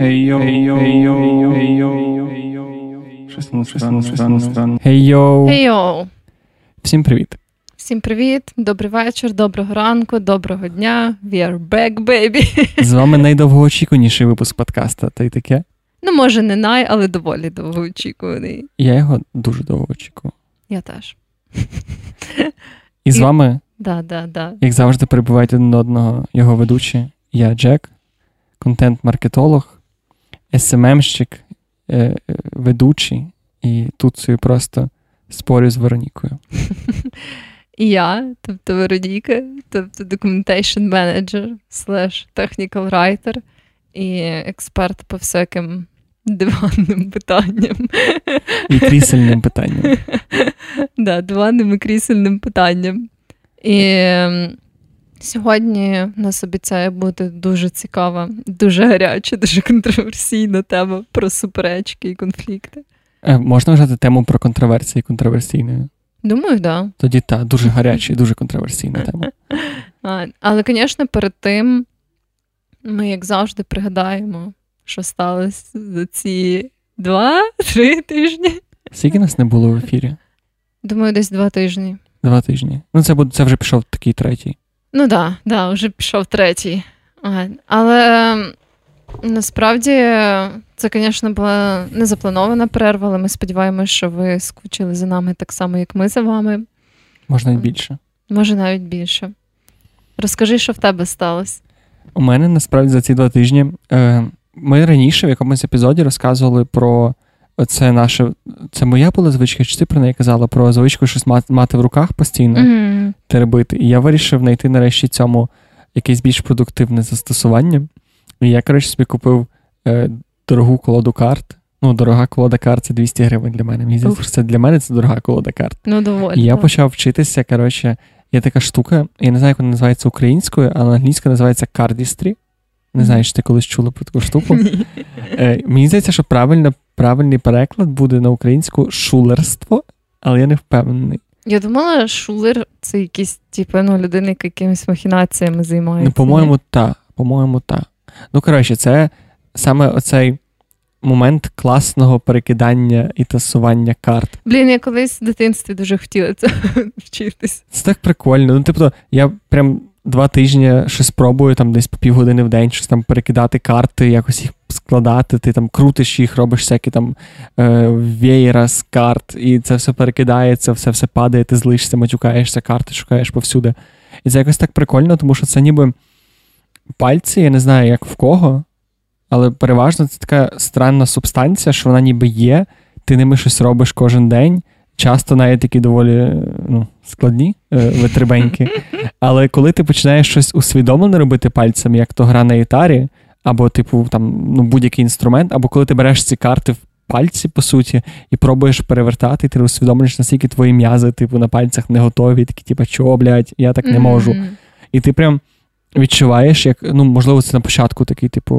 Ей-йоу, ей-йоу, ей-йоу, ей-йоу. Щось воно странно, странно, странно. Ей-йоу. Хей-йоу! Всім привіт. Всім привіт, добрий вечір, доброго ранку, доброго дня. We are back, baby. З вами найдовгоочікуваніший випуск подкаста, та й таке. Ну, може, не най, але доволі довгоочікуваний. Я його дуже довго очікував. Я теж. І з вами, Да, да, да. як завжди, перебувають один одного його ведучі. Я Джек, контент-маркетолог, СММщик, е, е, ведучий, і тут собі просто спорю з Веронікою. І я, тобто Вероніка, тобто documentation manager, slash technical writer і експерт по всяким диванним питанням. І крісельним питанням. Да, диванним і крісельним питанням. І ем, сьогодні нас обіцяє бути дуже цікава, дуже гаряча, дуже контроверсійна тема про суперечки і конфлікти. Е, Можна вважати тему про контроверсії контроверсійною? Думаю, так. Да. Тоді та, дуже гаряча і дуже контроверсійна тема. А, але, звісно, перед тим ми, як завжди, пригадаємо, що сталося за ці два-три тижні. Скільки нас не було в ефірі? Думаю, десь два тижні. Два тижні. Ну, це буде це вже пішов такий третій. Ну так, да, да, вже пішов третій. Але ем, насправді це, звісно, була незапланована перерва, але ми сподіваємося, що ви скучили за нами так само, як ми за вами. Можна й більше. Може, навіть більше. Розкажи, що в тебе сталося. У мене насправді за ці два тижні. Е, ми раніше в якомусь епізоді розказували про це наше. Це моя була звичка, чи ти про неї казала про звичку щось мати в руках постійно Mm. теребити. І я вирішив знайти нарешті цьому якесь більш продуктивне застосування. І я, коротше, собі купив е, дорогу колоду карт. Ну, дорога колода карт це 200 гривень для мене. Мені здається, це для мене це дорога колода карт. Ну, доволі. І я так. почав вчитися, коротше, є така штука, я не знаю, як вона називається українською, але англійською називається Cardistry. Не знаю, чи ти колись чула про таку штуку. Е, мені здається, що правильно, правильний переклад буде на українську шулерство, але я не впевнений. Я думала, шулер це якийсь, типу, ну, людина, яка якимись махінаціями займається. Ну, по-моєму, та. По-моєму, та. Ну, коротше, це саме оцей момент класного перекидання і тасування карт. Блін, я колись в дитинстві дуже хотіла це вчитись. Це так прикольно. Ну, тобто, я прям два тижні щось пробую, там десь по півгодини в день, щось там перекидати карти, якось їх складати, ти там крутиш їх, робиш всякі там е, веєра з карт, і це все перекидається, все все падає, ти злишся, матюкаєшся, карти шукаєш повсюди. І це якось так прикольно, тому що це ніби пальці, я не знаю, як в кого, але переважно це така странна субстанція, що вона ніби є, ти ними щось робиш кожен день. Часто навіть такі доволі ну, складні, е, витребенькі. Але коли ти починаєш щось усвідомлено робити пальцями, як то гра на гітарі, або, типу, там, ну, будь-який інструмент, або коли ти береш ці карти в пальці, по суті, і пробуєш перевертати, і ти усвідомлюєш, наскільки твої м'язи, типу, на пальцях не готові, такі, типу, чого, блядь, я так не можу. І ти прям відчуваєш, як, ну, можливо, це на початку такий, типу,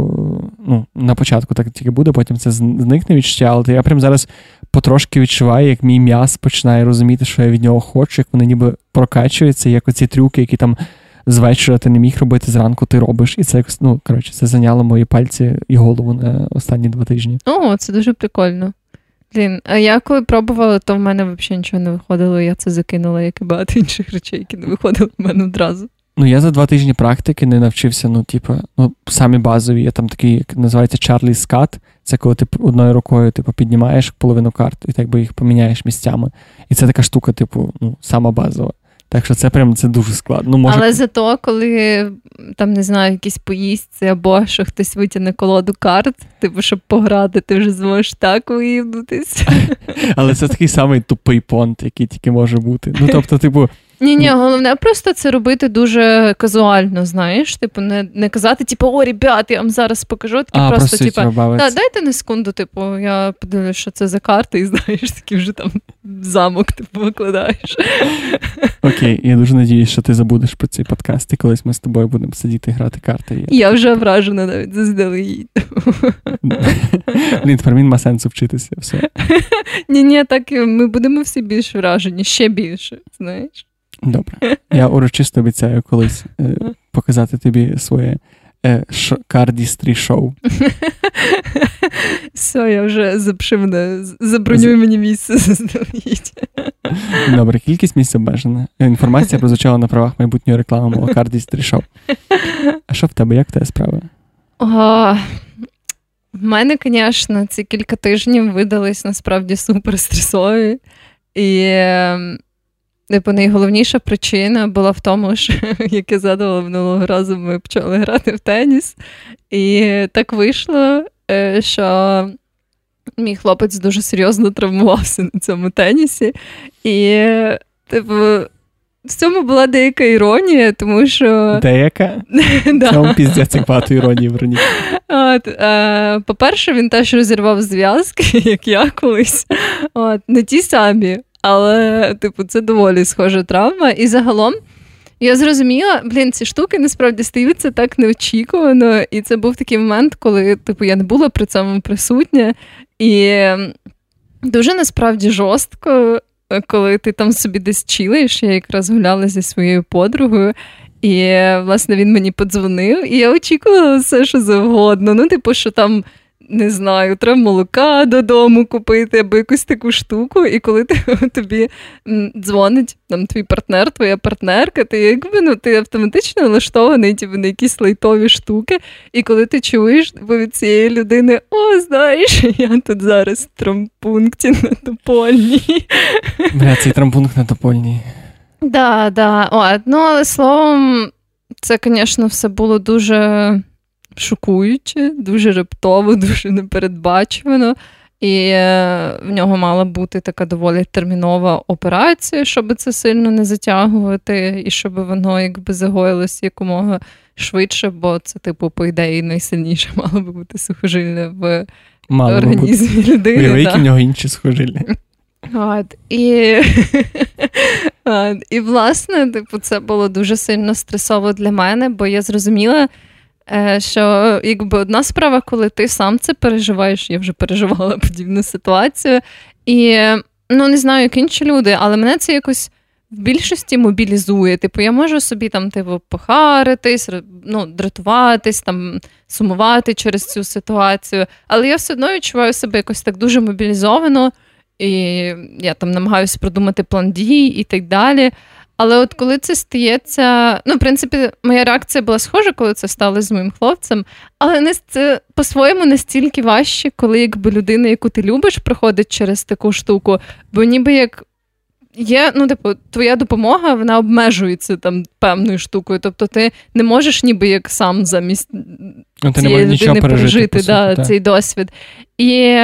ну, на початку так тільки буде, потім це зникне відчуття, але я прям зараз потрошки відчуваю, як мій м'яз починає розуміти, що я від нього хочу, як вони ніби прокачуються, як оці трюки, які там з вечора ти не міг робити, зранку ти робиш. І це якось, ну, коротше, це зайняло мої пальці і голову на останні два тижні. О, це дуже прикольно. Блін, а я коли пробувала, то в мене взагалі нічого не виходило. Я це закинула, як і багато інших речей, які не виходили в мене одразу. Ну, я за два тижні практики не навчився, ну, типу, ну, самі базові. Є там такий, як називається Чарлі Скат. Це коли ти одною рукою типу, піднімаєш половину карт і так би їх поміняєш місцями. І це така штука, типу, ну, сама базова. Так що це прям це дуже складно. Ну, може, Але зато, коли там не знаю, якісь поїздці або що хтось витягне колоду карт, типу, щоб пограти, ти вже зможеш так виїбнутись. але це такий самий тупий понт, який тільки може бути. Ну, тобто, типу, Ні, ні, головне просто це робити дуже казуально, знаєш. Типу, не, не казати, типу, о, ребят, я вам зараз покажу. Такі а, просто, типу. Да, дайте на секунду, типу, я подивлюсь, що це за карти, і знаєш, такий вже там замок типу, викладаєш. Окей, я дуже надіюсь, що ти забудеш про цей подкаст, і колись ми з тобою будемо сидіти і грати карти. Я вже вражена навіть заздалегідь. Блін, тепер він має сенсу вчитися. Все. Ні, ні, так ми будемо всі більш вражені, ще більше, знаєш. Добре. Я урочисто обіцяю колись е, показати тобі своє е, ш, кардістрі шоу. Все, я вже запиши мене, забронюю мені місце заздалегідь. Добре, кількість місць обмежена. Інформація прозвучала на правах майбутньої реклами мого кардістрі шоу. А що в тебе? Як тебе справи? В мене, звісно, ці кілька тижнів видались насправді супер стресові. І ем, типу, найголовніша причина була в тому, що, як я задала минулого разу, ми почали грати в теніс. І так вийшло, е, що мій хлопець дуже серйозно травмувався на цьому тенісі. І, типу, в цьому була деяка іронія, тому що. Деяка? Цьому піздець як багато іронії в От, е, По-перше, він теж розірвав зв'язки, як я колись. От, Не ті самі, але, типу, це доволі схожа травма. І загалом. Я зрозуміла, блін, ці штуки насправді стаються так неочікувано. І це був такий момент, коли типу, я не була при цьому присутня. І дуже насправді жорстко коли ти там собі десь чилиш, я якраз гуляла зі своєю подругою. І, власне, він мені подзвонив, і я очікувала все, що завгодно. Ну, типу, що там не знаю, треба молока додому купити або якусь таку штуку. І коли ти, тобі дзвонить там твій партнер, твоя партнерка, ти якби ну ти автоматично налаштований типу, на якісь лайтові штуки. І коли ти чуєш від цієї людини, о, знаєш, я тут зараз в трампункті на топольній. Бля, цей трампункт на топольній. Да, да. О, ну, але словом, це, звісно, все було дуже шокуюче, дуже раптово, дуже непередбачувано. І е, в нього мала бути така доволі термінова операція, щоб це сильно не затягувати, і щоб воно якби загоїлося якомога швидше, бо це, типу, по ідеї, найсильніше мало би бути сухожилля в мало організмі бути. людини. Уяви, які в нього інші сухожилля. От, І, от, і, власне, типу, це було дуже сильно стресово для мене, бо я зрозуміла. Е, що якби одна справа, коли ти сам це переживаєш, я вже переживала подібну ситуацію. І ну не знаю, як інші люди, але мене це якось в більшості мобілізує. Типу, я можу собі там, типу, похаритись, ну, дратуватись, там, сумувати через цю ситуацію. Але я все одно відчуваю себе якось так дуже мобілізовано, і я там намагаюся продумати план дій і так далі. Але от коли це стається, ну, в принципі, моя реакція була схожа, коли це сталося з моїм хлопцем, але не це по-своєму настільки важче, коли якби людина, яку ти любиш, проходить через таку штуку, бо ніби як. Є, ну, типу, твоя допомога, вона обмежується там певною штукою. Тобто ти не можеш ніби як сам замість ну, цієї людини пережити да, цей досвід. І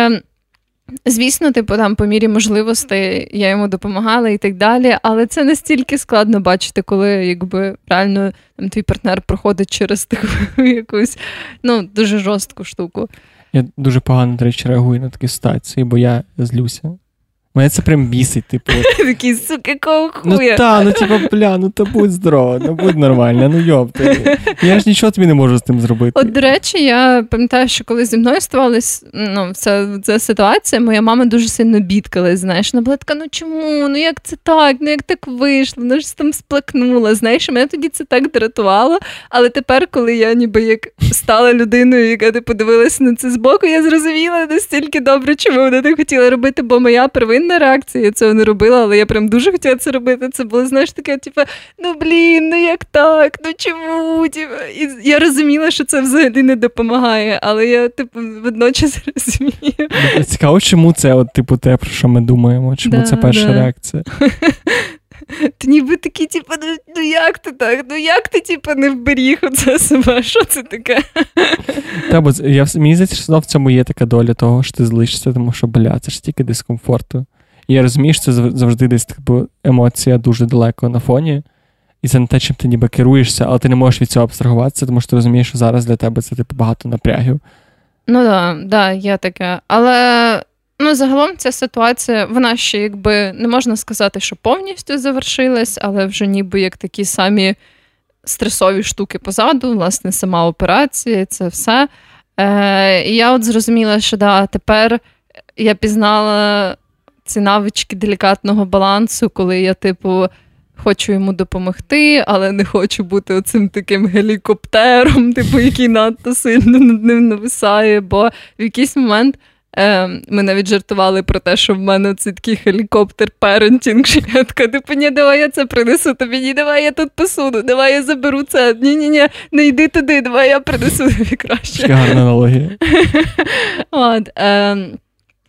Звісно, типу, там по мірі можливостей я йому допомагала і так далі, але це настільки складно бачити, коли якби реально там твій партнер проходить через таку якусь ну, дуже жорстку штуку. Я дуже погано, до речі, реагую на такі ситуації, бо я злюся. Мене це прям бісить, типу. Такий, сука, якого ну хуя? Ну та, ну типа, бля, ну то будь здорова, ну будь нормальна, ну йопти. Я ж нічого тобі не можу з тим зробити. От, до речі, я пам'ятаю, що коли зі мною ставалась ну, ця, ця ситуація, моя мама дуже сильно бідкалась, знаєш, вона була така, ну чому? Ну як це так? Ну як так вийшло? Ну ж там сплакнула. Знаєш, мене тоді це так дратувало. Але тепер, коли я ніби як стала людиною, яка ти подивилася на це збоку, я зрозуміла настільки добре, чому вона так хотіла робити, бо моя первинна невинна реакція, я цього не робила, але я прям дуже хотіла це робити. Це було, знаєш, таке, типу, ну блін, ну як так? Ну чому? Типу, і я розуміла, що це взагалі не допомагає, але я, типу, водночас розумію. Цікаво, чому це, от, типу, те, про що ми думаємо? Чому да, це перша да. реакція? Ти ніби такі, типу, ну, ну як ти так? Ну як ти, типу, не вберіг оце себе? Що це таке? Та, бо я, Мені здається, що в цьому є така доля того, що ти злишся, тому що, бля, це ж тільки дискомфорту. І я розумію, що це завжди десь типу, емоція дуже далеко на фоні. І це не те, чим ти ніби керуєшся, але ти не можеш від цього абстрагуватися, тому що ти розумієш, що зараз для тебе це типу, багато напрягів. Ну так, да, да, є таке. Але ну, загалом ця ситуація, вона ще якби не можна сказати, що повністю завершилась, але вже ніби як такі самі стресові штуки позаду, власне, сама операція, це все. Е, І я от зрозуміла, що да, тепер я пізнала ці навички делікатного балансу, коли я, типу, хочу йому допомогти, але не хочу бути оцим таким гелікоптером, типу, який надто сильно над ним нависає. Бо в якийсь момент ми навіть жартували про те, що в мене це такий гелікоптер парентінг. що Я така, типу, ні, давай я це принесу тобі, ні, давай я тут посуду, давай я заберу це. Ні, ні, ні, не йди туди, давай я принесу тобі краще. Гарна аналогія. От, е,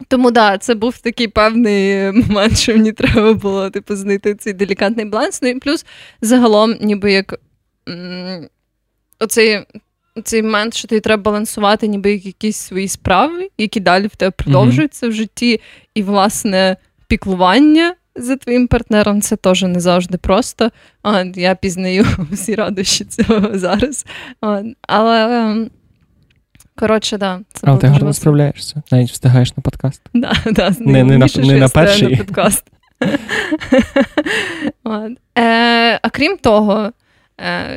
тому да, це був такий певний момент, що мені треба було типу, знайти цей делікатний баланс. Ну і плюс загалом, ніби як м- оцей, оцей момент, що тобі треба балансувати, ніби якісь свої справи, які далі в тебе продовжуються mm-hmm. в житті, і, власне, піклування. За твоїм партнером це теж не завжди просто. А, Я пізнаю всі радощі цього зараз. А, але ем, Коротше, да. Це Але ти гарно справляєшся, навіть встигаєш на подкаст. Да, да, не, не, на, не на перший. на подкаст. е, А крім того, е,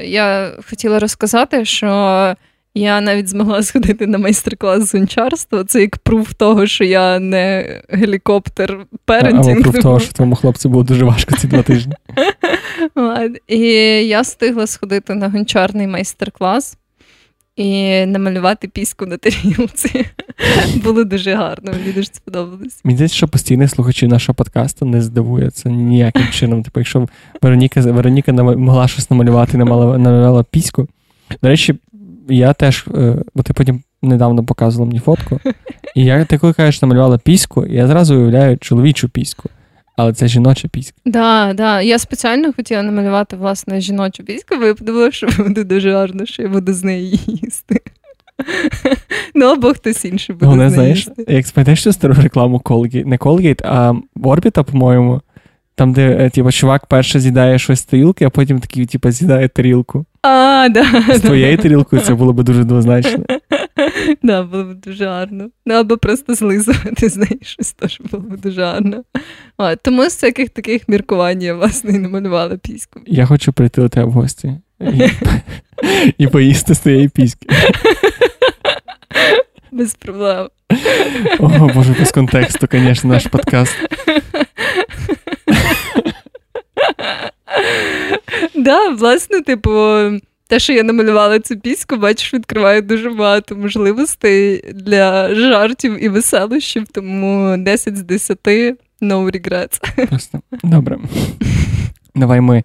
я хотіла розказати, що я навіть змогла сходити на майстер-клас з гончарства. Це як пруф того, що я не гелікоптер перентінг. Або пруф того, що твоєму хлопцю було дуже важко ці два тижні. І я встигла сходити на гончарний майстер-клас і намалювати піску на тарілці. Було дуже гарно, мені дуже сподобалось. Мені здається, що постійні слухачі нашого подкасту не здивуються ніяким чином. Типу, якщо Вероніка Вероніка могла щось намалювати, намалювала піську. До речі, я теж, е, бо ти потім недавно показувала мені фотку, і я ти коли кажеш, намалювала піську, і я зразу уявляю чоловічу піську. Але це жіноча піська. Да, да. Я спеціально хотіла намалювати власне жіночу піську, бо я подумала, що буде дуже гарно, що я буду з неї їсти. Ну, або хтось інший буде. Головне, з неї знаєш, їсти. як спитаєш цю стару рекламу Colgate, не Colgate, а Орбіта, по-моєму. Там, де е, типу, чувак перше з'їдає щось з тарілки, а потім такий, типу, з'їдає тарілку. А, да, З твоєю тарілкою це було б дуже двозначно. Да, було б дуже гарно. Ну, або просто злизувати з неї щось теж було б дуже гарно. А, Тому з всяких таких міркувань я власне і намалювала піську. Я хочу прийти до тебе в гості і, поїсти з твоєї піськи. Без проблем. О, Боже, без контексту, звісно, наш подкаст. Да, власне, типу, те, що я намалювала цю піську, бачиш, відкриває дуже багато можливостей для жартів і веселощів, тому 10 з 10 no regrets. Просто добре. Давай ми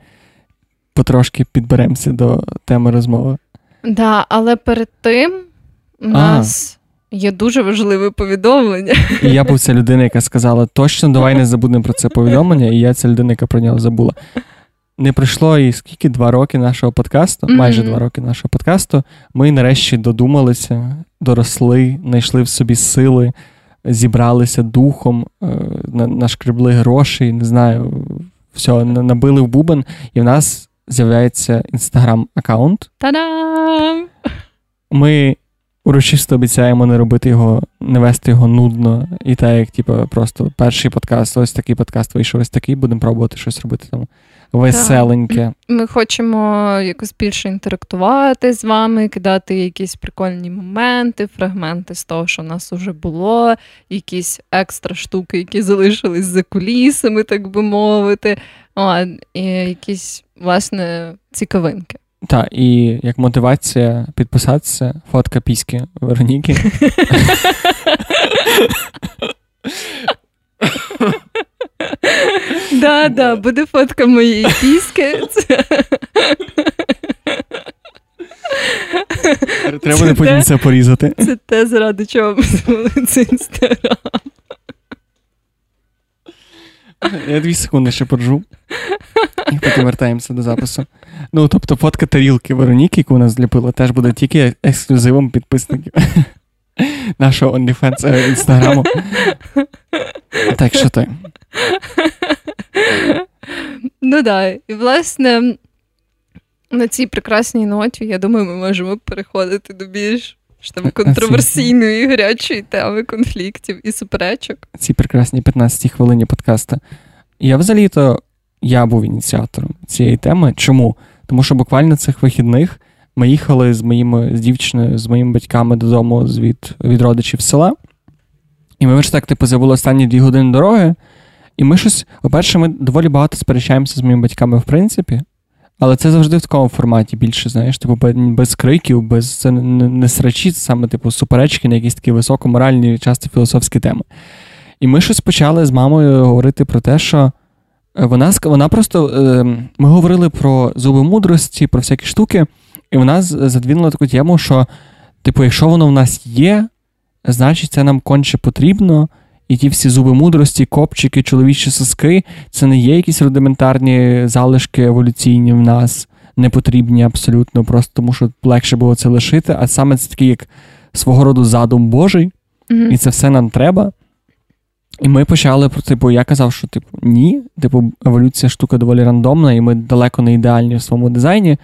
потрошки підберемося до теми розмови. Да, але перед тим у нас. Є дуже важливе повідомлення. І я був ця людина, яка сказала: точно давай не забудемо про це повідомлення, і я ця людина, яка про нього забула не пройшло і скільки два роки нашого подкасту, mm-hmm. майже два роки нашого подкасту. Ми нарешті додумалися, доросли, знайшли в собі сили, зібралися духом, е, нашкребли гроші, не знаю, все, набили в бубен, і в нас з'являється інстаграм-аккаунт. Та-дам! Ми урочисто обіцяємо не робити його, не вести його нудно. І так, як типу, просто перший подкаст, ось такий подкаст вийшов, ось такий, будемо пробувати щось робити там веселеньке. Ми хочемо якось більше інтерактувати з вами, кидати якісь прикольні моменти, фрагменти з того, що в нас вже було, якісь екстра штуки, які залишились за кулісами, так би мовити. О, і якісь, власне, цікавинки. Так, і як мотивація підписатися, фотка піськи Вероніки. Да, да, буде фотка моєї піски. Треба буде потім це порізати. Це те, заради чого ми зробили цей інстаграм. Я дві секунди ще поржу. І потім вертаємося до запису. Ну, тобто, фотка тарілки Вероніки, яку у нас зліпила, теж буде тільки ексклюзивом підписників нашого OnlyFans інстаграму. Так, що ти? Ну так. І, власне, на цій прекрасній ноті, я думаю, ми можемо переходити до більш там, контроверсійної гарячої теми конфліктів і суперечок. Ці прекрасні 15 хвилині подкасту. Я взагалі-то я був ініціатором цієї теми. Чому? Тому що буквально цих вихідних ми їхали з моїми з дівчиною, з моїми батьками додому від від родичів села. І ми вже так, типу, забули останні дві години дороги. І ми щось, по-перше, ми доволі багато сперечаємося з моїми батьками, в принципі, але це завжди в такому форматі більше, знаєш, типу, без криків, без це не, не срачі, це саме типу суперечки на якісь такі високоморальні, часто філософські теми. І ми щось почали з мамою говорити про те, що е, вона вона просто ем, ми говорили про зуби мудрості, про всякі штуки, і вона задвинула таку тему, що, типу, якщо воно в нас є, значить це нам конче потрібно. І ті всі зуби мудрості, копчики, чоловічі соски це не є якісь рудиментарні залишки еволюційні в нас, не потрібні абсолютно, просто тому що легше було це лишити, а саме це такий як свого роду задум Божий, mm-hmm. і це все нам треба. І ми почали про типу, я казав, що типу ні, типу, еволюція штука доволі рандомна, і ми далеко не ідеальні в своєму дизайні.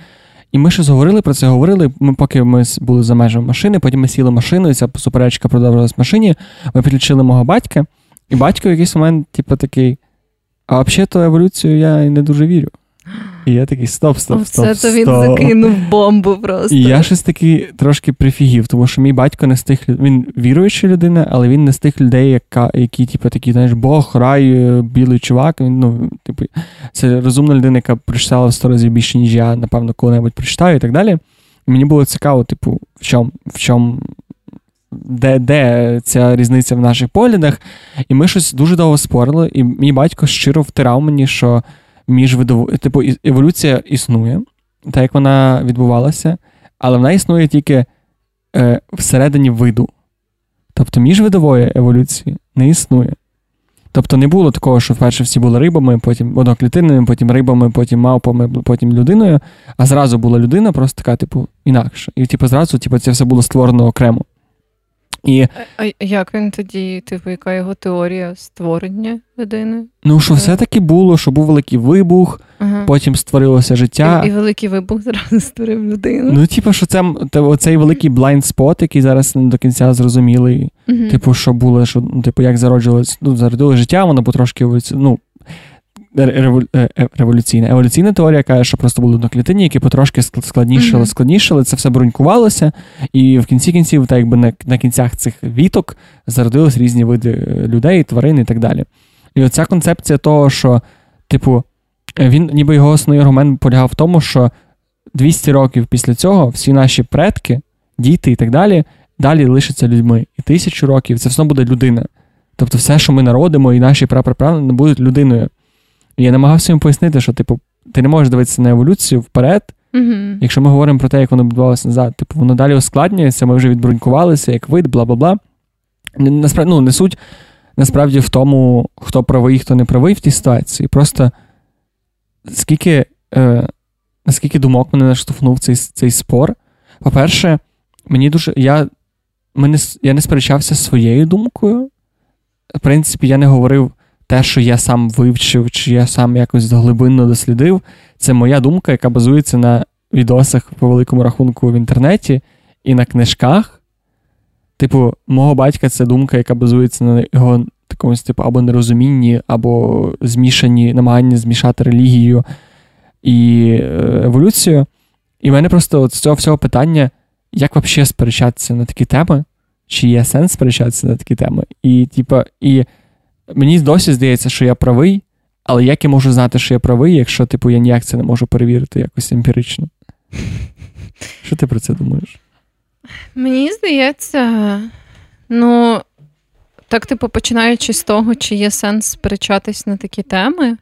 І ми ще зговорили про це, говорили. Ми поки ми були за межами машини, потім ми сіли машину, і ця суперечка продовжилась в машині. Ми підключили мого батька, і батько в якийсь момент, типу, такий: а взагалі-то еволюцію я не дуже вірю. І я такий стоп, стоп, стоп. Це то він закинув бомбу просто. І я щось таки трошки прифігів, тому що мій батько не з тих він віруюча людина, але він не з тих людей, яка, які, типу, такі, знаєш, Бог, рай, білий чувак. Він, ну, типу, Це розумна людина, яка прочитала в сто разів більше, ніж я, напевно, коли-небудь прочитаю і так далі. І мені було цікаво, типу, в чому, в чому. Де де ця різниця в наших поглядах, і ми щось дуже довго спорили, і мій батько щиро втирав мені, що міжвидово, типу, еволюція існує, так як вона відбувалася, але вона існує тільки е, всередині виду. Тобто міжвидової еволюції не існує. Тобто не було такого, що вперше всі були рибами, потім одноклітинними, потім рибами, потім мавпами, потім людиною, а зразу була людина, просто така, типу, інакше. І типу, зразу типу, це все було створено окремо. І... А як він тоді, типу, яка його теорія створення людини? Ну, що все-таки було, що був великий вибух, ага. потім створилося життя. І, і великий вибух зразу створив людину. Ну, типу, що це оцей великий blind spot, який зараз не до кінця зрозумілий. Угу. Типу, що було, що, ну, типу, як зароджувалось, ну, зародило життя, воно потрошки ну, Е, е, революційна. Еволюційна теорія каже, що просто були одноклітинні, які потрошки складнішили, складнішили, це все брунькувалося, і в кінці кінців, так якби на, на кінцях цих віток зародились різні види е, людей, тварин і так далі. І оця концепція того, що, типу, він, ніби його основний аргумент полягав в тому, що 200 років після цього всі наші предки, діти і так далі, далі лишаться людьми. І тисячу років це все буде людина. Тобто, все, що ми народимо, і наші прапраправники будуть людиною. І я намагався їм пояснити, що, типу, ти не можеш дивитися на еволюцію вперед. Mm-hmm. Якщо ми говоримо про те, як воно відбувалося назад, типу, воно далі ускладнюється, ми вже відбрунькувалися, як вид, бла бла бла. Насправді, ну, не суть насправді в тому, хто правий, хто не правий в тій ситуації. Просто скільки, е, наскільки думок мене наштовхнув цей цей спор. По-перше, мені дуже. Я ми я не сперечався своєю думкою. В принципі, я не говорив те, що я сам вивчив, чи я сам якось глибинно дослідив, це моя думка, яка базується на відосах по великому рахунку в інтернеті і на книжках. Типу, мого батька це думка, яка базується на його такомусь, типу, або нерозумінні, або змішані намагання змішати релігію і е, еволюцію. І в мене просто от з цього всього питання, як взагалі сперечатися на такі теми, чи є сенс сперечатися на такі теми. І, типу, і Мені досі здається, що я правий, але як я можу знати, що я правий, якщо типу, я ніяк це не можу перевірити якось емпірично? Що ти про це думаєш? Мені здається, ну, так, типу, починаючи з того, чи є сенс сперечатись на такі теми,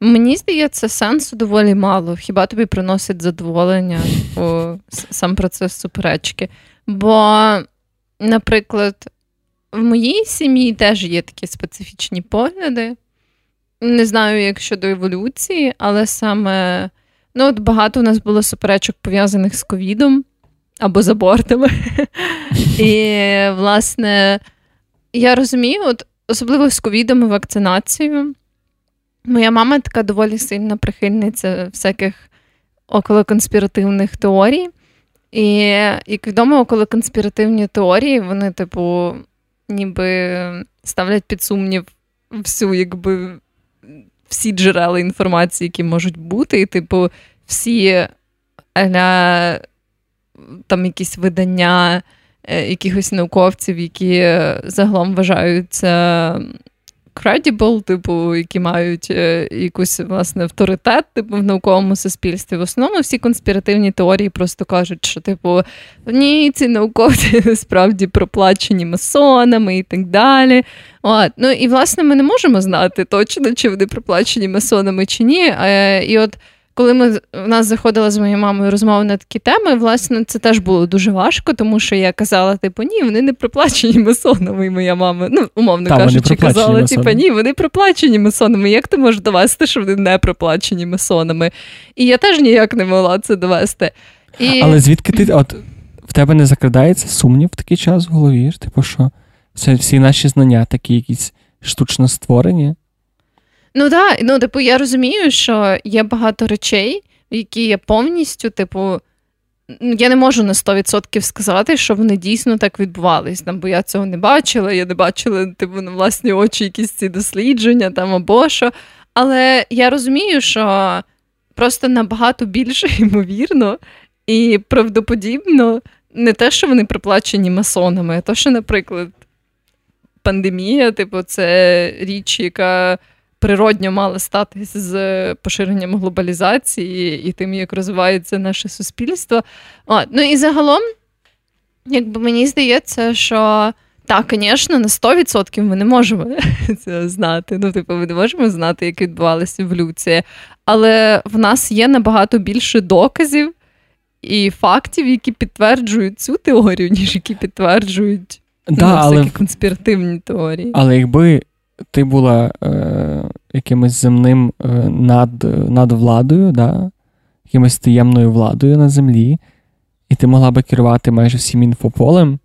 мені здається, сенсу доволі мало. Хіба тобі приносить задоволення типу, сам процес суперечки? Бо, наприклад, в моїй сім'ї теж є такі специфічні погляди. Не знаю, як щодо еволюції, але саме ну, от багато у нас було суперечок пов'язаних з ковідом або з абортами. І, власне, я розумію, от особливо з ковідом і вакцинацією. Моя мама така доволі сильна прихильниця всяких околоконспіративних теорій. І, як відомо, околоконспіративні теорії, вони, типу, ніби ставлять під сумнів всю, якби всі джерела інформації, які можуть бути, і, типу, всі аля, там якісь видання якихось науковців, які загалом вважаються credible, типу, які мають е, якусь власне авторитет, типу в науковому суспільстві. В основному всі конспіративні теорії просто кажуть, що типу ні, ці науковці справді проплачені масонами і так далі. От. Ну і власне ми не можемо знати точно, чи вони проплачені масонами чи ні. Е, і от коли ми в нас заходила з моєю мамою розмова на такі теми, власне, це теж було дуже важко, тому що я казала, типу, ні, вони не проплачені масонами. І моя мама, ну, умовно Та, кажучи, казала, типу, ні, вони проплачені масонами. Як ти можеш довести, що вони не проплачені масонами? І я теж ніяк не могла це довести. І... Але звідки ти от в тебе не закрадається сумнів в такий час в голові? Типу, що це всі наші знання такі якісь штучно створені? Ну так, ну, типу, я розумію, що є багато речей, які я повністю, типу, я не можу на 100% сказати, що вони дійсно так відбувались. Там, бо я цього не бачила, я не бачила типу, на власні очі якісь ці дослідження там або що. Але я розумію, що просто набагато більше ймовірно і правдоподібно не те, що вони проплачені масонами, а то, що, наприклад, пандемія, типу, це річ, яка природньо мала статись з поширенням глобалізації і тим, як розвивається наше суспільство. От. Ну і загалом, якби мені здається, що. Так, звісно, на 100% ми не можемо це знати. Ну, типу, ми не можемо знати, як відбувалася еволюція. Але в нас є набагато більше доказів і фактів, які підтверджують цю теорію, ніж які підтверджують да, ну, але... конспіративні теорії. Але якби ти була е, якимось земним е, над над владою, да? якимось таємною владою на землі, і ти могла би керувати майже всім інфополем,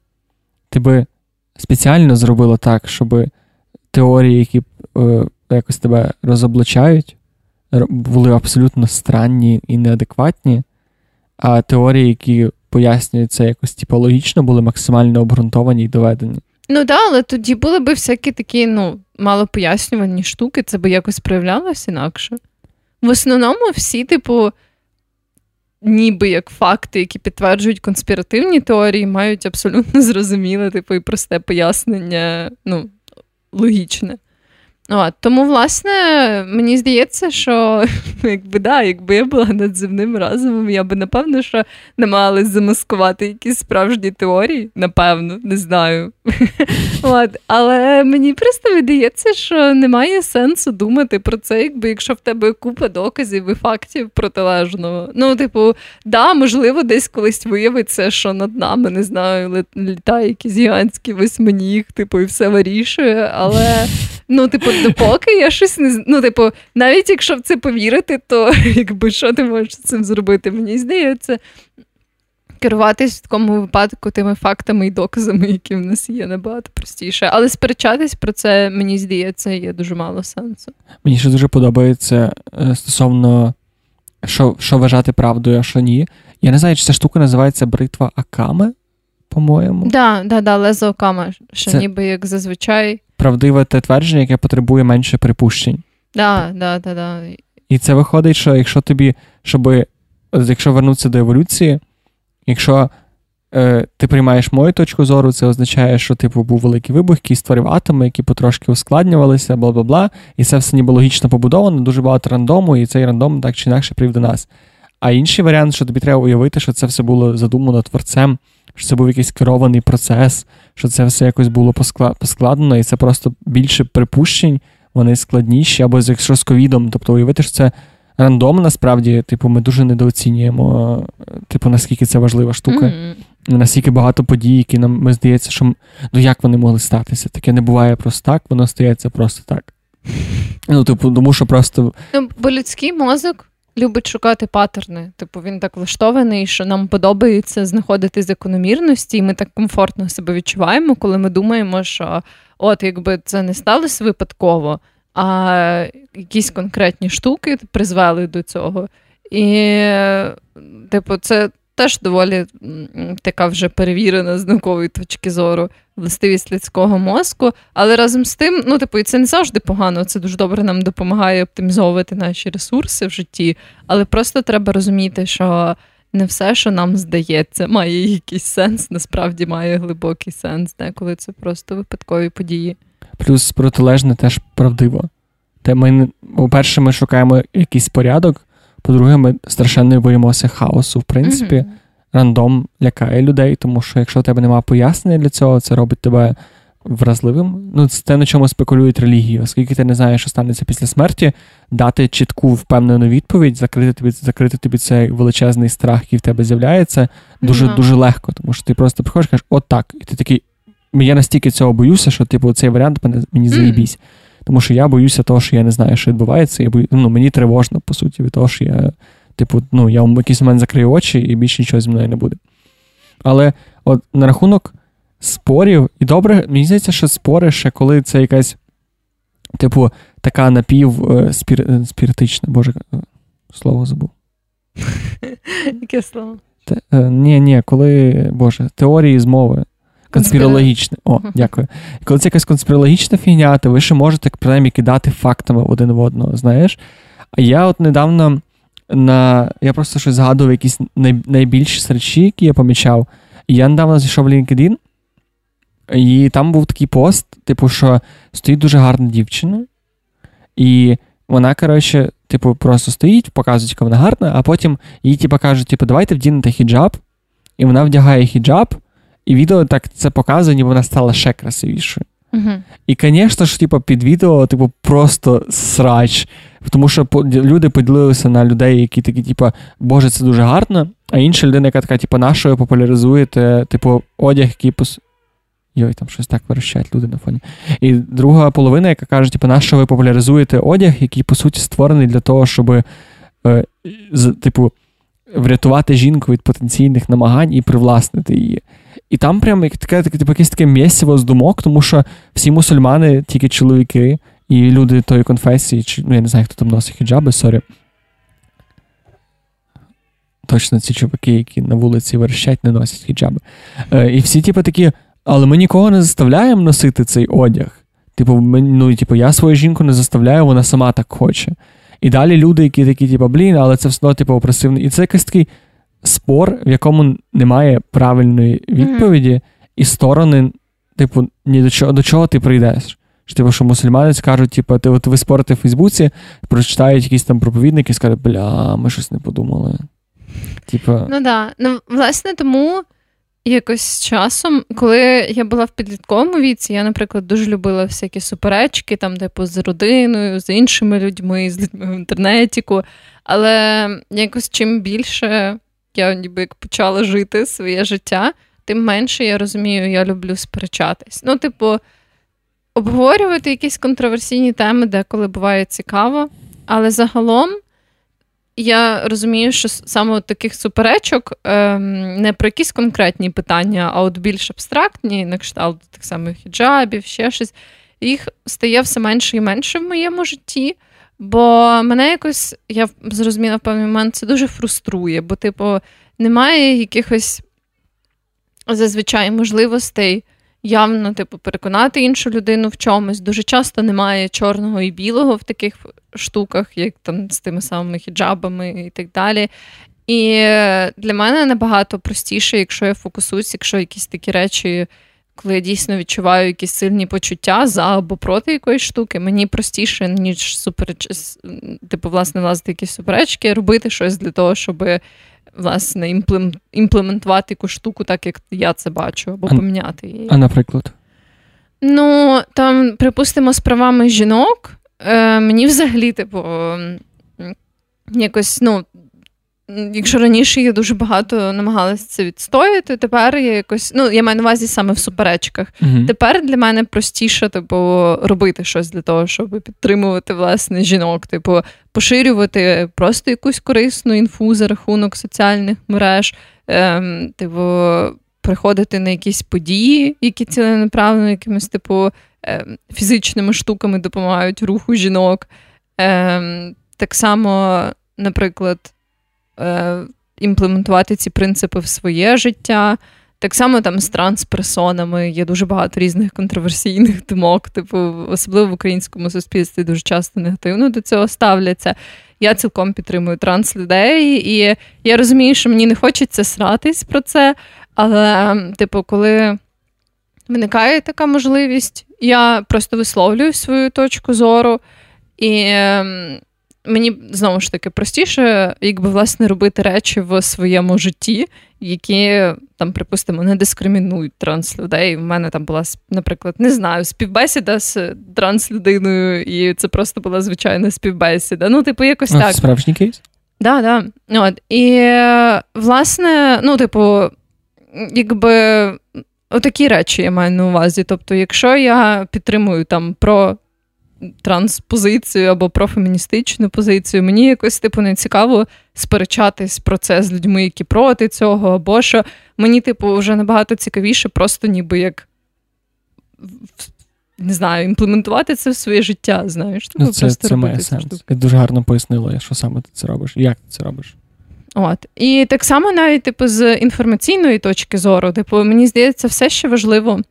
ти би спеціально зробила так, щоб теорії, які е, якось тебе розоблачають, були абсолютно странні і неадекватні, а теорії, які пояснюють це якось типологічно, були максимально обґрунтовані і доведені. Ну так, але тоді були б всякі такі, ну, малопояснювані штуки, це би якось проявлялося інакше. В основному всі, типу, ніби як факти, які підтверджують конспіративні теорії, мають абсолютно зрозуміле, типу, і просте пояснення, ну, логічне. От, Тому, власне, мені здається, що якби да, якби я була надземним разумом, я би напевно що намагалась замаскувати якісь справжні теорії, напевно, не знаю. От, Але мені просто видається, що немає сенсу думати про це, якби якщо в тебе купа доказів і фактів протилежного. Ну, типу, да, можливо, десь колись виявиться, що над нами не знаю, літає якийсь гігантський восьминіг, типу, і все вирішує, але. Ну, типу, допоки я щось не ну, типу, навіть якщо в це повірити, то якби що ти можеш з цим зробити? Мені здається, керуватись в такому випадку тими фактами і доказами, які в нас є, набагато простіше. Але сперечатись про це, мені здається, є дуже мало сенсу. Мені ще дуже подобається е, стосовно що що вважати правдою, а що ні. Я не знаю, чи ця штука називається бритва Акаме, по-моєму. Да, да, да, лезо Акаме, що це... ніби як зазвичай правдиве те твердження, яке потребує менше припущень. Да, да, да, да. І це виходить, що якщо тобі, щоб, якщо вернутися до еволюції, якщо е, ти приймаєш мою точку зору, це означає, що типу був великий вибух, який створив атоми, які потрошки ускладнювалися, бла бла бла. І це все ніби логічно побудовано, дуже багато рандому, і цей рандом так чи інакше привів до нас. А інший варіант, що тобі треба уявити, що це все було задумано творцем що це був якийсь керований процес, що це все якось було поскладено, і це просто більше припущень, вони складніші, або якщо з ковідом, тобто уявити, що це рандом, насправді, типу, ми дуже недооцінюємо, типу, наскільки це важлива штука. Mm-hmm. Наскільки багато подій, які нам ми здається, що ну як вони могли статися? Таке не буває просто так, воно стається просто так. Ну, типу, тому що просто. Ну, Бо людський мозок любить шукати паттерни. Типу, він так влаштований, що нам подобається знаходити закономірності, і ми так комфортно себе відчуваємо, коли ми думаємо, що от якби це не сталося випадково, а якісь конкретні штуки призвели до цього. І, типу, це теж доволі така вже перевірена з наукової точки зору властивість людського мозку. Але разом з тим, ну, типу, і це не завжди погано, це дуже добре нам допомагає оптимізовувати наші ресурси в житті. Але просто треба розуміти, що не все, що нам здається, має якийсь сенс, насправді має глибокий сенс, коли це просто випадкові події. плюс протилежне теж правдиво. Те ми, По-перше, ми шукаємо якийсь порядок, по-друге, ми страшенно боїмося хаосу, в принципі. Mm-hmm. Рандом лякає людей, тому що якщо у тебе немає пояснення для цього, це робить тебе вразливим. Ну, це те, на чому спекулюють релігії, оскільки ти не знаєш, що станеться після смерті, дати чітку впевнену відповідь, закрити тобі закрити тобі цей величезний страх, який в тебе з'являється, дуже mm-hmm. дуже легко, тому що ти просто приходиш і кажеш, от так. І ти такий. Я настільки цього боюся, що типу цей варіант мені заїбісь. Mm-hmm. Тому що я боюся того, що я не знаю, що відбувається. Я бою... ну, Мені тривожно, по суті, від того, що я, типу, ну, я в якийсь момент закрию очі і більше нічого зі мною не буде. Але от на рахунок спорів. І добре, мені здається, що спори ще коли це якась, типу, така напівспіритична, е, боже, е, слово забув. Яке слово? Е, ні, ні, коли, Боже, теорії змови. Конспірологічне. О, дякую. Коли це якась конспірологічна фігня, то ви ще можете принаймні кидати фактами один в одного, знаєш? А я от недавно на. Я просто щось згадував якісь най... найбільші речі, які я помічав. І я недавно зайшов в LinkedIn, і там був такий пост, типу, що стоїть дуже гарна дівчина, і вона, коротше, типу, просто стоїть, показує, яка вона гарна, а потім їй типу, кажуть, типу, давайте вдінете хіджаб, і вона вдягає хіджаб, і відео так це показує, ніби вона стала ще красивішою. Uh-huh. І, звісно ж, типу, під відео, типу, просто срач. Тому що люди поділилися на людей, які такі, типу, Боже, це дуже гарно. А інша людина, яка така, типу, на що ви популяризуєте, типу, одяг, який Йой, там щось так верещать люди на фоні. І друга половина, яка каже, типу, на що ви популяризуєте одяг, який, по суті, створений для того, щоб, е, з, типу, врятувати жінку від потенційних намагань і привласнити її. І там прям таке, типу, якесь таке місиво з думок, тому що всі мусульмани, тільки чоловіки, і люди тої конфесії, чи, ну я не знаю, хто там носить хіджаби, sorry. Точно ці чуваки, які на вулиці верещать, не носять хіджаби. Е, І всі, типу, такі. Але ми нікого не заставляємо носити цей одяг. Типу, ми, ну, типу, я свою жінку не заставляю, вона сама так хоче. І далі люди, які такі, типу, блін, але це все одно типу, опресивний. І це якийсь такий спор, в якому немає правильної відповіді, mm-hmm. і сторони, типу, ні до чого до чого ти прийдеш. Що, Типу, що мусульмани скажуть, типу, ти от ви спорите в Фейсбуці, прочитають якісь там проповідники і скажуть, бля, ми щось не подумали. Типу... Ну так. Да. Ну, власне, тому якось з часом, коли я була в підлітковому віці, я, наприклад, дуже любила всякі суперечки, там, типу, з родиною, з іншими людьми, з людьми в інтернеті. Але якось чим більше я ніби як почала жити своє життя, тим менше я розумію, я люблю сперечатись. Ну, типу, обговорювати якісь контроверсійні теми, деколи буває цікаво, але загалом я розумію, що саме от таких суперечок ем, не про якісь конкретні питання, а от більш абстрактні, на кшталт тих самих хіджабів, ще щось, їх стає все менше і менше в моєму житті. Бо мене якось, я зрозуміла в певний момент, це дуже фруструє, бо, типу, немає якихось зазвичай можливостей явно, типу, переконати іншу людину в чомусь. Дуже часто немає чорного і білого в таких штуках, як там з тими самими хіджабами і так далі. І для мене набагато простіше, якщо я фокусуюсь, якщо якісь такі речі, коли я дійсно відчуваю якісь сильні почуття за або проти якоїсь штуки, мені простіше, ніж супереч... типу, власне, власне, якісь суперечки, робити щось для того, щоб власне імплементувати якусь штуку, так як я це бачу, або а, поміняти її. А наприклад? Ну, там, припустимо, з правами жінок. Е, Мені взагалі, типу, якось, ну, якщо раніше я дуже багато намагалася це відстояти, тепер я якось, ну, я маю на увазі саме в суперечках. uh Тепер для мене простіше, типу, робити щось для того, щоб підтримувати власне жінок, типу, поширювати просто якусь корисну інфу за рахунок соціальних мереж, ем, типу, приходити на якісь події, які ціленаправлено якимось, типу. Ем, фізичними штуками допомагають руху жінок. Ем, так само, наприклад, е, імплементувати ці принципи в своє життя. Так само там з трансперсонами є дуже багато різних контроверсійних думок, типу, особливо в українському суспільстві дуже часто негативно до цього ставляться. Я цілком підтримую транслюдей, і я розумію, що мені не хочеться сратись про це. Але, типу, коли виникає така можливість, я просто висловлюю свою точку зору, і ем, мені знову ж таки простіше, якби власне робити речі в своєму житті, які там, припустимо, не дискримінують транслюдей. У мене там була, наприклад, не знаю, співбесіда з транслюдиною, і це просто була звичайна співбесіда. Ну, типу, якось ну, так. Справжній кейс? Да, да. От. І, власне, ну, типу, якби. Отакі речі я маю на увазі. Тобто, якщо я підтримую там про транспозицію або профеміністичну позицію. Мені якось типу не цікаво сперечатись про це з людьми, які проти цього, або що мені, типу, вже набагато цікавіше, просто ніби як. Не знаю, імплементувати це в своє життя, знаєш. Ну, Це це має сенс. Ти дуже гарно пояснила, що саме ти це робиш, як ти це робиш. От. І так само навіть типу, з інформаційної точки зору, типу, мені здається, все ще важливо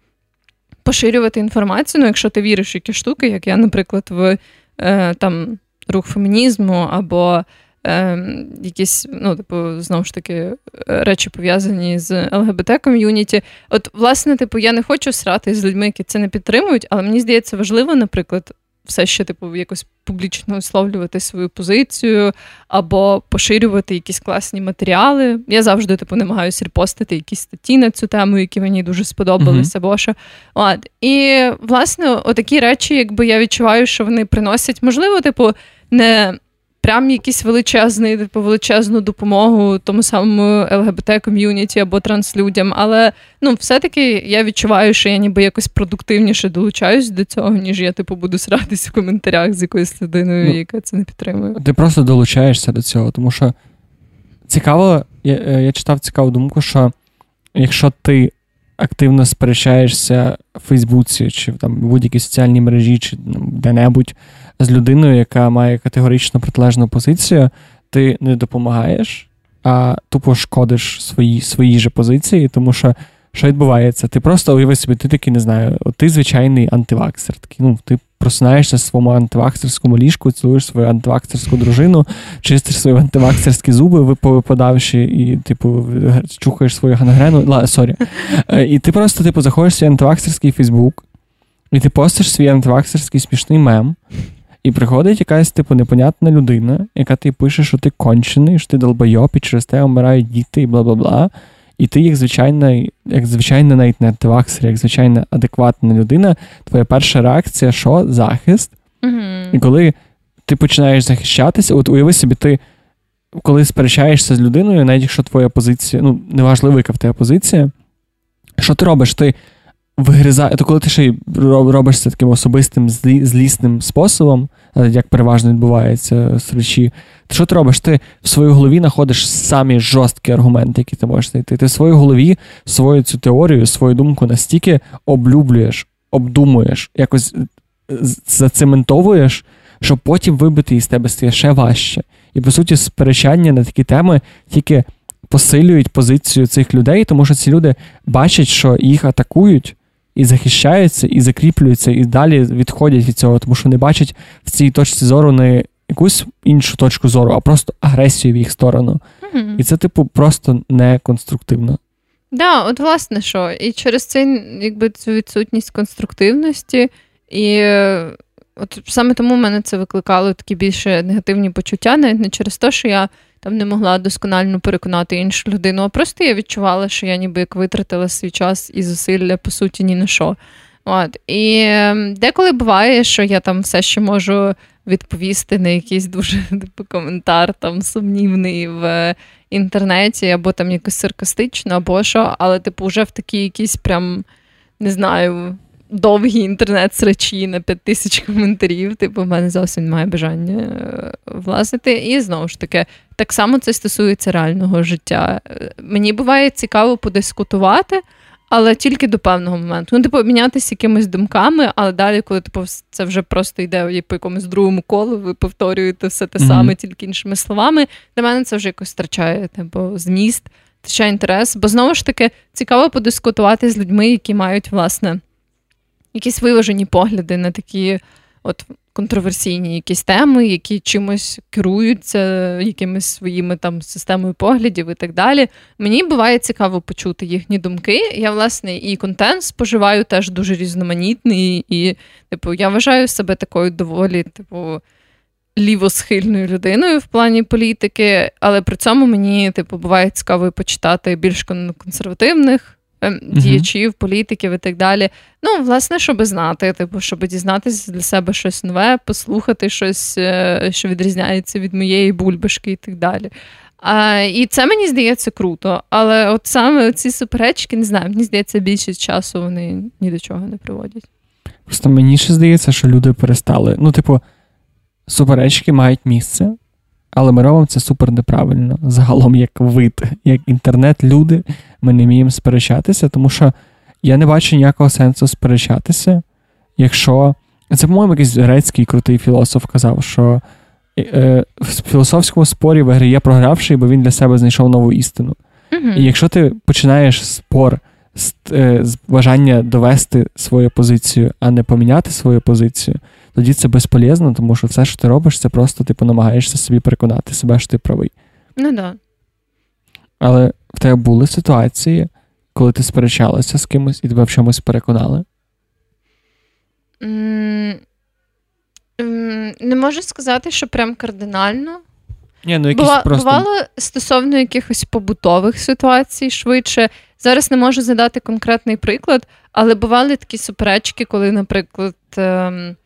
поширювати інформацію, ну, якщо ти віриш в якісь штуки, як я, наприклад, в е, там рух фемінізму або е, якісь, ну, типу, знову ж таки, речі пов'язані з ЛГБТ-ком'юніті. От, власне, типу, я не хочу срати з людьми, які це не підтримують, але мені здається важливо, наприклад, все ще типу якось публічно висловлювати свою позицію або поширювати якісь класні матеріали. Я завжди типу намагаюся репостити якісь статті на цю тему, які мені дуже сподобалися. Uh-huh. що. От. І власне, отакі речі, якби я відчуваю, що вони приносять, можливо, типу, не прям якийсь величезний, типу, величезну допомогу тому самому ЛГБТ-ком'юніті або транслюдям. Але ну, все-таки я відчуваю, що я ніби якось продуктивніше долучаюсь до цього, ніж я типу буду сратись в коментарях з якоюсь людиною, ну, яка це не підтримує. Ти просто долучаєшся до цього, тому що цікаво, я, е, я читав цікаву думку, що якщо ти. Активно сперечаєшся в Фейсбуці чи там в будь-якій соціальній мережі, чи де-небудь з людиною, яка має категорично протилежну позицію, ти не допомагаєш, а тупо шкодиш свої свої же позиції, тому що що відбувається? Ти просто уяви собі, ти такий не знаю, ти звичайний антиваксер. Такий, ну, ти просинаєшся в своєму антиваксерському ліжку, цілуєш свою антиваксерську дружину, чистиш свої антиваксерські зуби, повипадавши, і, типу, чухаєш свою гангрену. Ла, sorry. Е, і ти просто, типу, заходиш в свій антиваксерський Фейсбук, і ти постиш свій антиваксерський смішний мем. І приходить якась, типу, непонятна людина, яка ті пише, що ти кончений, що ти долбойоб, і через те вмирають діти, і бла бла бла. І ти, як звичайна, як звичайна навіть не антиваксер, як звичайна адекватна людина, твоя перша реакція, що захист. Mm-hmm. І коли ти починаєш захищатися, от уяви собі, ти коли сперечаєшся з людиною, навіть якщо твоя позиція, ну неважливо, яка в тебе позиція, що ти робиш? Ти вигризає, то коли ти ще й робиш це таким особистим злі, злісним способом, е, як переважно відбувається з речі, то що ти робиш? Ти в своїй голові знаходиш самі жорсткі аргументи, які ти можеш знайти. Ти в своїй голові свою цю теорію, свою думку настільки облюблюєш, обдумуєш, якось е, зацементовуєш, щоб потім вибити із тебе стає ще важче. І по суті, сперечання на такі теми тільки посилюють позицію цих людей, тому що ці люди бачать, що їх атакують і захищаються, і закріплюються, і далі відходять від цього, тому що не бачать в цій точці зору не якусь іншу точку зору, а просто агресію в їх сторону. Mm-hmm. І це, типу, просто не конструктивно. Да, от власне що. І через це, якби цю відсутність конструктивності, і от саме тому в мене це викликало такі більше негативні почуття, навіть не через те, що я там не могла досконально переконати іншу людину, а просто я відчувала, що я ніби як витратила свій час і зусилля, по суті, ні на що. От. І ем, деколи буває, що я там все ще можу відповісти на якийсь дуже типу, коментар там сумнівний в інтернеті, або там якось саркастично, або що, але, типу, вже в такій якійсь прям, не знаю, довгі інтернет-срачі на 5 тисяч коментарів. Типу, в мене зовсім немає бажання е, влазити. І знову ж таки, так само це стосується реального життя. Е, мені буває цікаво подискутувати. Але тільки до певного моменту. Ну, типу, обмінятися якимись думками, але далі, коли типу, це вже просто йде по якомусь другому колу, ви повторюєте все те саме, mm-hmm. тільки іншими словами. Для мене це вже якось втрачає типу, зміст, втрачає інтерес. Бо знову ж таки цікаво подискутувати з людьми, які мають, власне, якісь виважені погляди на такі от контроверсійні якісь теми, які чимось керуються, якимись своїми там системою поглядів і так далі. Мені буває цікаво почути їхні думки. Я, власне, і контент споживаю теж дуже різноманітний, і, типу, я вважаю себе такою доволі, типу. Лівосхильною людиною в плані політики, але при цьому мені типу буває цікаво почитати більш консервативних діячів, політиків і так далі. Ну, власне, щоб знати, типу, щоб дізнатися для себе щось нове, послухати щось, е, що відрізняється від моєї бульбашки і так далі. А, І це мені здається круто. Але от саме ці суперечки, не знаю, мені здається, більшість часу вони ні до чого не приводять. Просто мені ще здається, що люди перестали. Ну, типу, суперечки мають місце, але ми робимо це супер неправильно. Загалом, як вид, як інтернет-люди, ми не вміємо сперечатися, тому що я не бачу ніякого сенсу сперечатися, якщо. Це, по-моєму, якийсь грецький крутий філософ казав, що е, в філософському спорі виграє програвший, бо він для себе знайшов нову істину. Mm-hmm. І якщо ти починаєш спор з, е, з бажання довести свою позицію, а не поміняти свою позицію, тоді це безполезно, тому що все, що ти робиш, це просто типу, намагаєшся собі переконати себе, що ти правий. Ну да. Але в тебе були ситуації, коли ти сперечалася з кимось і тебе в чомусь переконали? Mm, не можу сказати, що прям кардинально. Ні, ну якісь Бува, просто... Бувало стосовно якихось побутових ситуацій швидше. Зараз не можу задати конкретний приклад, але бували такі суперечки, коли, наприклад, ем,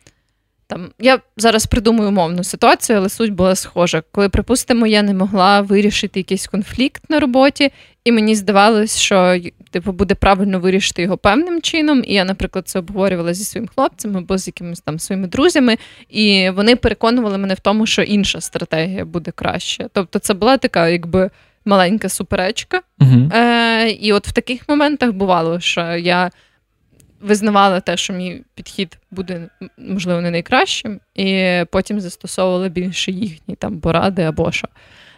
там я зараз придумую умовну ситуацію, але суть була схожа. Коли, припустимо, я не могла вирішити якийсь конфлікт на роботі, і мені здавалось, що типу буде правильно вирішити його певним чином. І я, наприклад, це обговорювала зі своїм хлопцем або з якимись там своїми друзями, і вони переконували мене в тому, що інша стратегія буде краще. Тобто, це була така, якби. Маленька суперечка. Uh-huh. Е, І от в таких моментах бувало, що я визнавала те, що мій підхід буде, можливо, не найкращим, і потім застосовувала більше їхні там поради або що.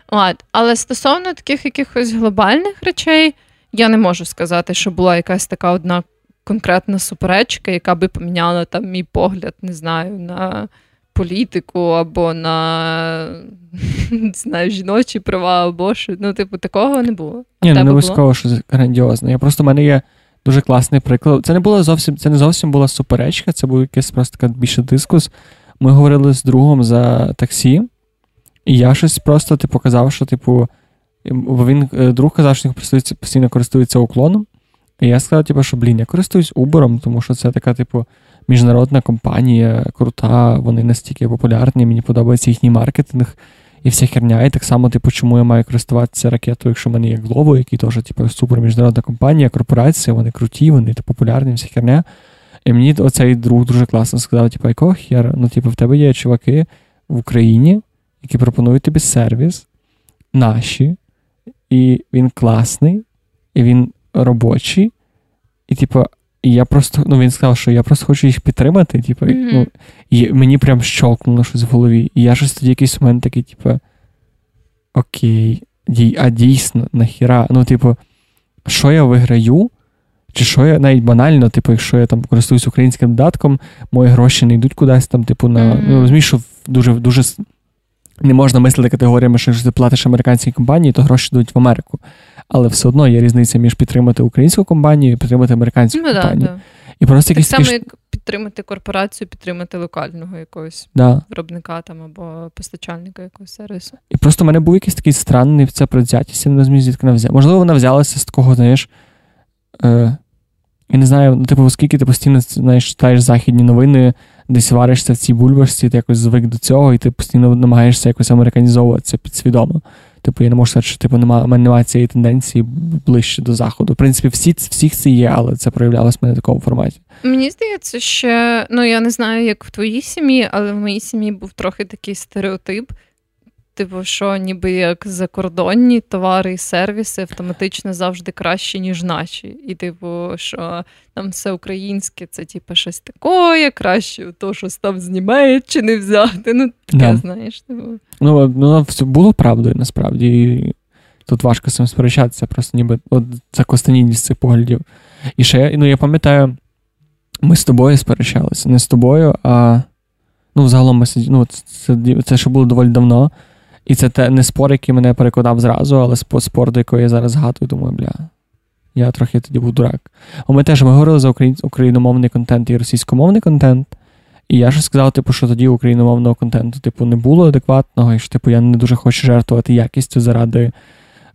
От. Але стосовно таких якихось глобальних речей, я не можу сказати, що була якась така одна конкретна суперечка, яка би поміняла там мій погляд, не знаю, на політику або на не знаю, жіночі права, або що. Ну, типу, такого не було. Ні, ну не обов'язково, що грандіозно. Я просто в мене є дуже класний приклад. Це не було зовсім, це не зовсім була суперечка, це був якийсь просто така більше дискус. Ми говорили з другом за таксі, і я щось просто типу, казав, що, типу, він е, друг казав, що він постійно користується уклоном. І я сказав, типу, що блін, я користуюсь Uber, тому що це така, типу, міжнародна компанія, крута, вони настільки популярні, мені подобається їхній маркетинг і вся херня. І так само, типу, чому я маю користуватися ракетою, якщо в мене є Glovo, який теж, типу, супер міжнародна компанія, корпорація, вони круті, вони типу, популярні, вся херня. І мені оцей друг дуже класно сказав, типу, якого хера? Ну, типу, в тебе є чуваки в Україні, які пропонують тобі сервіс, наші, і він класний, і він робочий. І, типу, і я просто, ну він сказав, що я просто хочу їх підтримати. Типу, mm-hmm. ну, і мені прям щолкнуло щось в голові. І я щось тоді якийсь момент такий, типу, окей, дій, а дійсно, нахіра? Ну, типу, що я виграю? Чи що я навіть банально, типу, якщо я там користуюсь українським додатком, мої гроші не йдуть кудись там, типу, на. Mm-hmm. Ну, розумієш, що дуже дуже не можна мислити категоріями, що якщо ти платиш американській компанії, то гроші йдуть в Америку але все одно є різниця між підтримати українську компанію і підтримати американську ну, компанію. Да, да. І просто так само, як підтримати корпорацію, підтримати локального якогось да. виробника там або постачальника якогось сервісу. І просто в мене був якийсь такий странний в це предвзятість, я не розумію, звідки вона взяла. Можливо, вона взялася з такого, знаєш. Е, Я не знаю, ну, типу, оскільки ти постійно знаєш, читаєш західні новини, десь варишся в цій бульбашці, ти якось звик до цього, і ти постійно намагаєшся якось американізовуватися підсвідомо. Типу, я не можу сказати, що типу, мене немає цієї тенденції ближче до заходу. В принципі, всі всіх це є, але це проявлялось в мене в такому форматі. Мені здається, що ну я не знаю, як в твоїй сім'ї, але в моїй сім'ї був трохи такий стереотип. Типу, що ніби як закордонні товари і сервіси автоматично завжди кращі, ніж наші. І, типу, що там все українське, це типу, щось таке, краще то, що там з Німеччини взяти. Ну, таке, yeah. знаєш. Типу. Ну, ну, все було правдою насправді. Тут важко з цим сперечатися, просто ніби от закостанілість цих поглядів. І ще, ну я пам'ятаю, ми з тобою сперечалися. Не з тобою, а Ну, загалом ми ну, це, це ще було доволі давно. І це те, не спор, який мене переконав зразу, але спор, до якого я зараз згадую, думаю, бля. Я трохи тоді був дурак. О, ми теж ми говорили за україномовний контент і російськомовний контент. І я ж сказав, типу, що тоді україномовного контенту типу, не було адекватного, і що типу, я не дуже хочу жертвувати якістю заради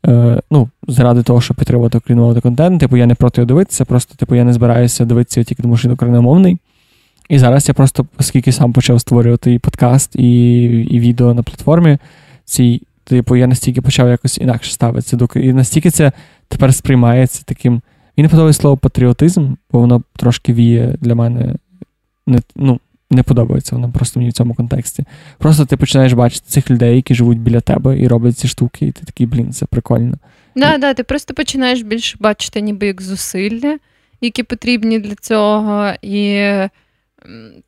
е, ну, заради того, щоб підтримувати україномовний контент. Типу, я не проти його дивитися, просто типу, я не збираюся дивитися тільки тому, що він україномовний. І зараз я просто, оскільки сам почав створювати і подкаст, і і відео на платформі, цій, типу, я настільки почав якось інакше ставитися до І настільки це тепер сприймається таким. Мені не подобається слово патріотизм, бо воно трошки віє для мене не, ну, не подобається воно просто мені в цьому контексті. Просто ти починаєш бачити цих людей, які живуть біля тебе і роблять ці штуки, і ти такий, блін, це прикольно. Да, да, ти просто починаєш більше бачити, ніби як зусилля, які потрібні для цього, і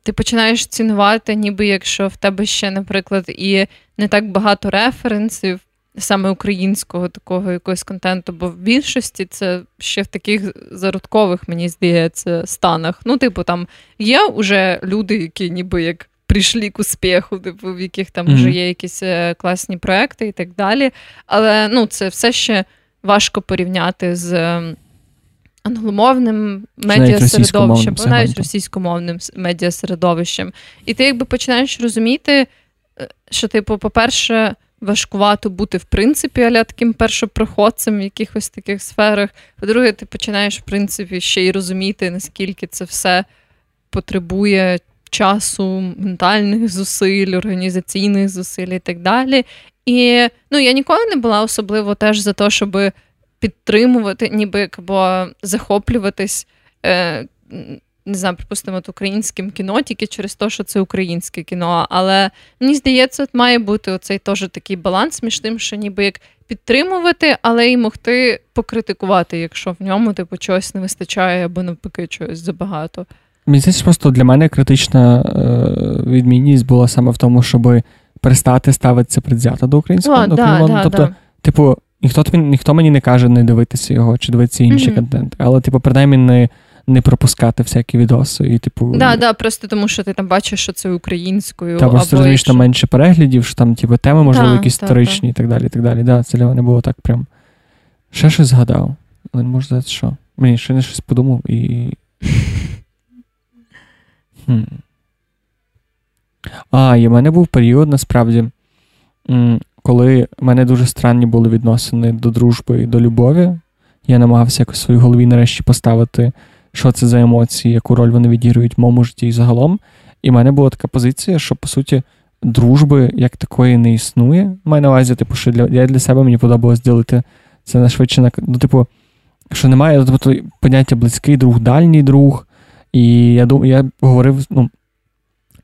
ти починаєш цінувати, ніби якщо в тебе ще, наприклад, і не так багато референсів, саме українського такого якогось контенту, бо в більшості це ще в таких зародкових, мені здається, станах. Ну, типу, там є вже люди, які ніби як прийшли к успіху, типу, в яких там mm-hmm. вже є якісь е, класні проекти і так далі. Але ну, це все ще важко порівняти з. Англомовним медіасередовищем, або навіть російськомовним медіасередовищем. І ти якби починаєш розуміти, е, що, типу, по-перше, важкувато бути в принципі аля таким першопроходцем в якихось таких сферах. По-друге, ти починаєш, в принципі, ще й розуміти, наскільки це все потребує часу, ментальних зусиль, організаційних зусиль і так далі. І ну, я ніколи не була особливо теж за те, щоб підтримувати, ніби або захоплюватись. Е, не знаю, припустимо, от українським кіно тільки через те, що це українське кіно. Але мені здається, от має бути оцей теж такий баланс між тим, що ніби як підтримувати, але й могти покритикувати, якщо в ньому типу чогось не вистачає або навпаки чогось забагато. Мені здається, просто для мене критична е, відмінність була саме в тому, щоб перестати ставитися предвзято до українського О, да, да, Тобто, да. типу, ніхто ніхто мені не каже не дивитися його чи дивитися інший mm-hmm. контент, але, типу, принаймні не не пропускати всякі відоси. і типу... Да, да, просто тому що ти там бачиш, що це українською. Та просто розумієш, там менше переглядів, що там типу, теми, можливо, якісь історичні і так далі. і так далі. Да, Це для мене було так прям. Ще щось згадав. Але не можу що. Мені ще не щось подумав і. Хм. А, і в мене був період, насправді, коли в мене дуже странні були відносини до дружби і до любові. Я намагався якось в своїй голові нарешті поставити що це за емоції, яку роль вони відіграють в моєму житті і загалом. І в мене була така позиція, що по суті дружби як такої не існує. Маю на увазі, типу, що для я для себе мені подобалось ділити це на швидше на ну, типу, що немає тобто, поняття близький друг, дальній друг. І я я говорив, ну,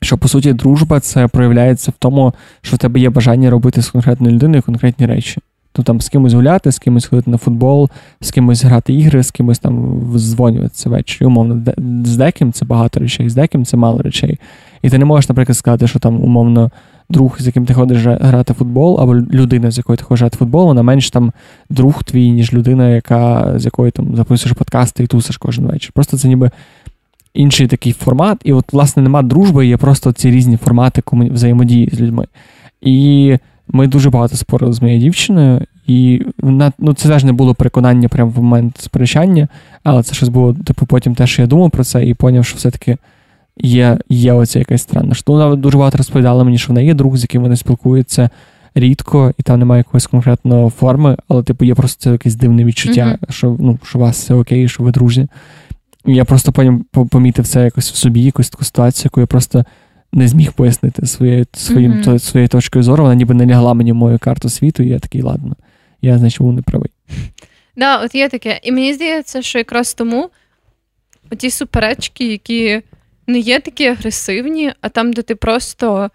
що по суті дружба це проявляється в тому, що в тебе є бажання робити з конкретною людиною конкретні речі. Ну там з кимось гуляти, з кимось ходити на футбол, з кимось грати ігри, з кимось там дзвонюватися ввечері. Умовно, з деким це багато речей, з деким це мало речей. І ти не можеш, наприклад, сказати, що там умовно друг, з яким ти ходиш грати в футбол, або людина, з якою ти ходиш грати футбол, вона менш там друг твій, ніж людина, яка з якою там записуєш подкасти і тусиш кожен вечір. Просто це ніби. Інший такий формат, і от, власне, нема дружби, є просто ці різні формати кому... взаємодії з людьми. І ми дуже багато спорили з моєю дівчиною, і вона, ну, це теж не було переконання прямо в момент сперечання, але це щось було, типу, потім теж я думав про це і поняв, що все-таки є є оця якась странна. Що вона дуже багато розповідала мені, що в неї є друг, з яким вони спілкуються рідко, і там немає якоїсь конкретної форми, але, типу, є просто це якесь дивне відчуття, mm-hmm. що ну, що у вас все окей, що ви друзі. Я просто потім помітив це якось в собі, якусь таку ситуацію, яку я просто не зміг пояснити своєю своїм, mm-hmm. своєю точкою зору. Вона ніби не лягла мені в мою карту світу, і я такий, ладно, я значить був неправий. Да, от є таке. І мені здається, що якраз тому ті суперечки, які не є такі агресивні, а там, де ти просто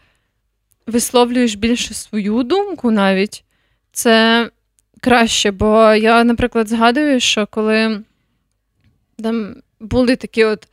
висловлюєш більше свою думку навіть, це краще. Бо я, наприклад, згадую, що коли там були такі от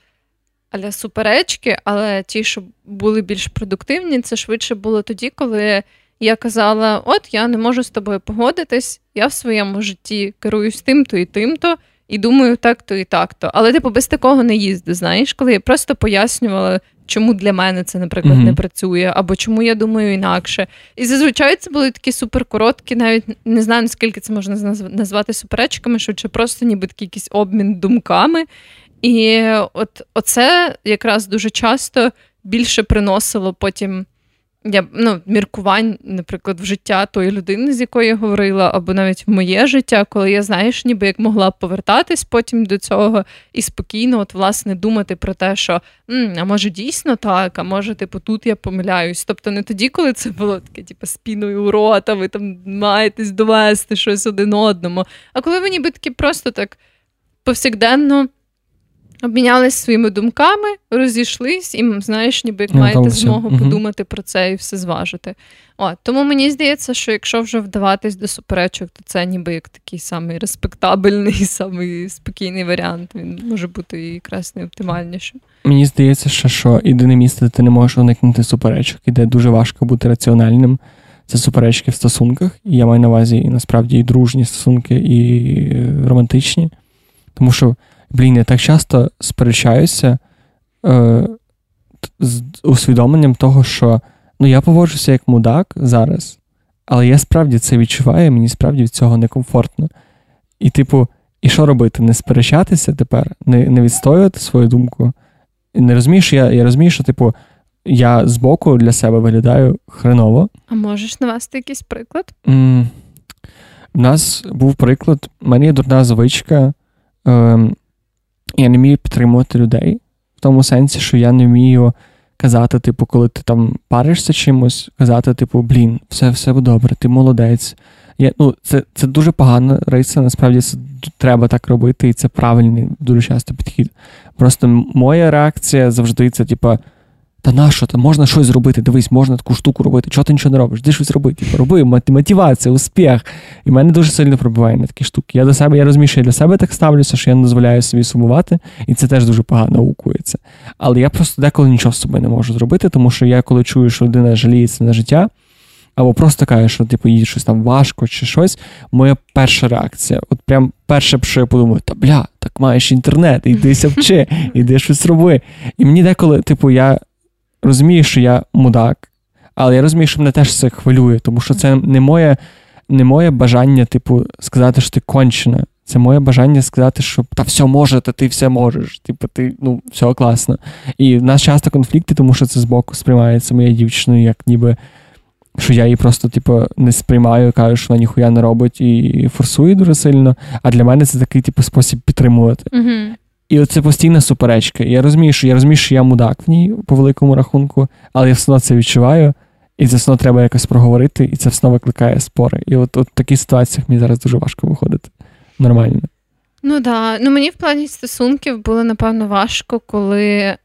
аля суперечки, але ті, що були більш продуктивні, це швидше було тоді, коли я казала: От я не можу з тобою погодитись, я в своєму житті керуюсь тим-то і тим-то, і думаю, так-то і так-то. Але типу без такого не їзди, знаєш, коли я просто пояснювала чому для мене це, наприклад, mm-hmm. не працює, або чому я думаю інакше. І зазвичай це були такі суперкороткі, навіть не знаю, наскільки це можна назвати суперечками, що чи просто ніби такий якийсь обмін думками. І от оце якраз дуже часто більше приносило потім я ну, міркувань, наприклад, в життя тої людини, з якою я говорила, або навіть в моє життя, коли я знаєш, ніби як могла повертатись потім до цього і спокійно, от власне, думати про те, що М, а може дійсно так, а може, типу, тут я помиляюсь. Тобто не тоді, коли це було таке, типу, спіною у рота, ви там маєтесь довести щось один одному. А коли ви ніби такі просто так повсякденно обмінялись своїми думками, розійшлись, і знаєш, ніби як ну, маєте змогу все. подумати про це і все зважити. О, Тому мені здається, що якщо вже вдаватись до суперечок, то це ніби як такий самий респектабельний, самий спокійний варіант. Він може бути якраз найоптимальнішим. Мені здається, що, що єдине місце, де ти не можеш уникнути суперечок, і де дуже важко бути раціональним. Це суперечки в стосунках, і я маю на увазі і насправді і дружні стосунки, і романтичні. Тому що блін, я так часто сперечаюся е, з усвідомленням того, що ну, я поводжуся як мудак зараз, але я справді це відчуваю, мені справді від цього некомфортно. І, типу, і що робити? Не сперечатися тепер, не не відстоювати свою думку. І не розумієш, я я розумію, що, типу, я збоку для себе виглядаю хреново. А можеш навести якийсь приклад? У нас був приклад, мене є дурна звичка. Е, я не вмію підтримувати людей в тому сенсі, що я не вмію казати, типу, коли ти там паришся чимось, казати, типу, блін, все все добре, ти молодець. Я, ну, Це це дуже погана риса, насправді це треба так робити, і це правильний дуже часто підхід. Просто моя реакція завжди це, типу, та нащо, та можна щось зробити? Дивись, можна таку штуку робити. Чого ти нічого не робиш? Де щось робити? Роби, мотивація, успіх. І мене дуже сильно пробиває на такі штуки. Я до себе, я розумію, що я для себе так ставлюся, що я не дозволяю собі сумувати, і це теж дуже погано аукується. Але я просто деколи нічого з собою не можу зробити, тому що я, коли чую, що людина жаліється на життя, або просто каже, що типу, їй щось там важко чи щось, моя перша реакція. От прям перше, що я подумаю, та бля, так маєш інтернет, ідися вчи, іди щось роби. І мені деколи, типу, я розумію, що я мудак, але я розумію, що мене теж це хвилює, тому що це не моє не моє бажання, типу, сказати, що ти кончена. Це моє бажання сказати, що та все може, та ти все можеш. Типу, ти ну, все класно. І в нас часто конфлікти, тому що це збоку сприймається моєю дівчиною, як ніби. Що я її просто, типу, не сприймаю, кажу, що вона ніхуя не робить і форсує дуже сильно. А для мене це такий типу, спосіб підтримувати. Uh-huh. І оце постійна суперечка. Я розумію, що я розумію, що я мудак в ній по великому рахунку, але я все одно це відчуваю, і це все одно треба якось проговорити, і це все одно викликає спори. І от, от в таких ситуаціях мені зараз дуже важко виходити. Нормально. Ну так. Ну мені в плані стосунків було, напевно, важко, коли,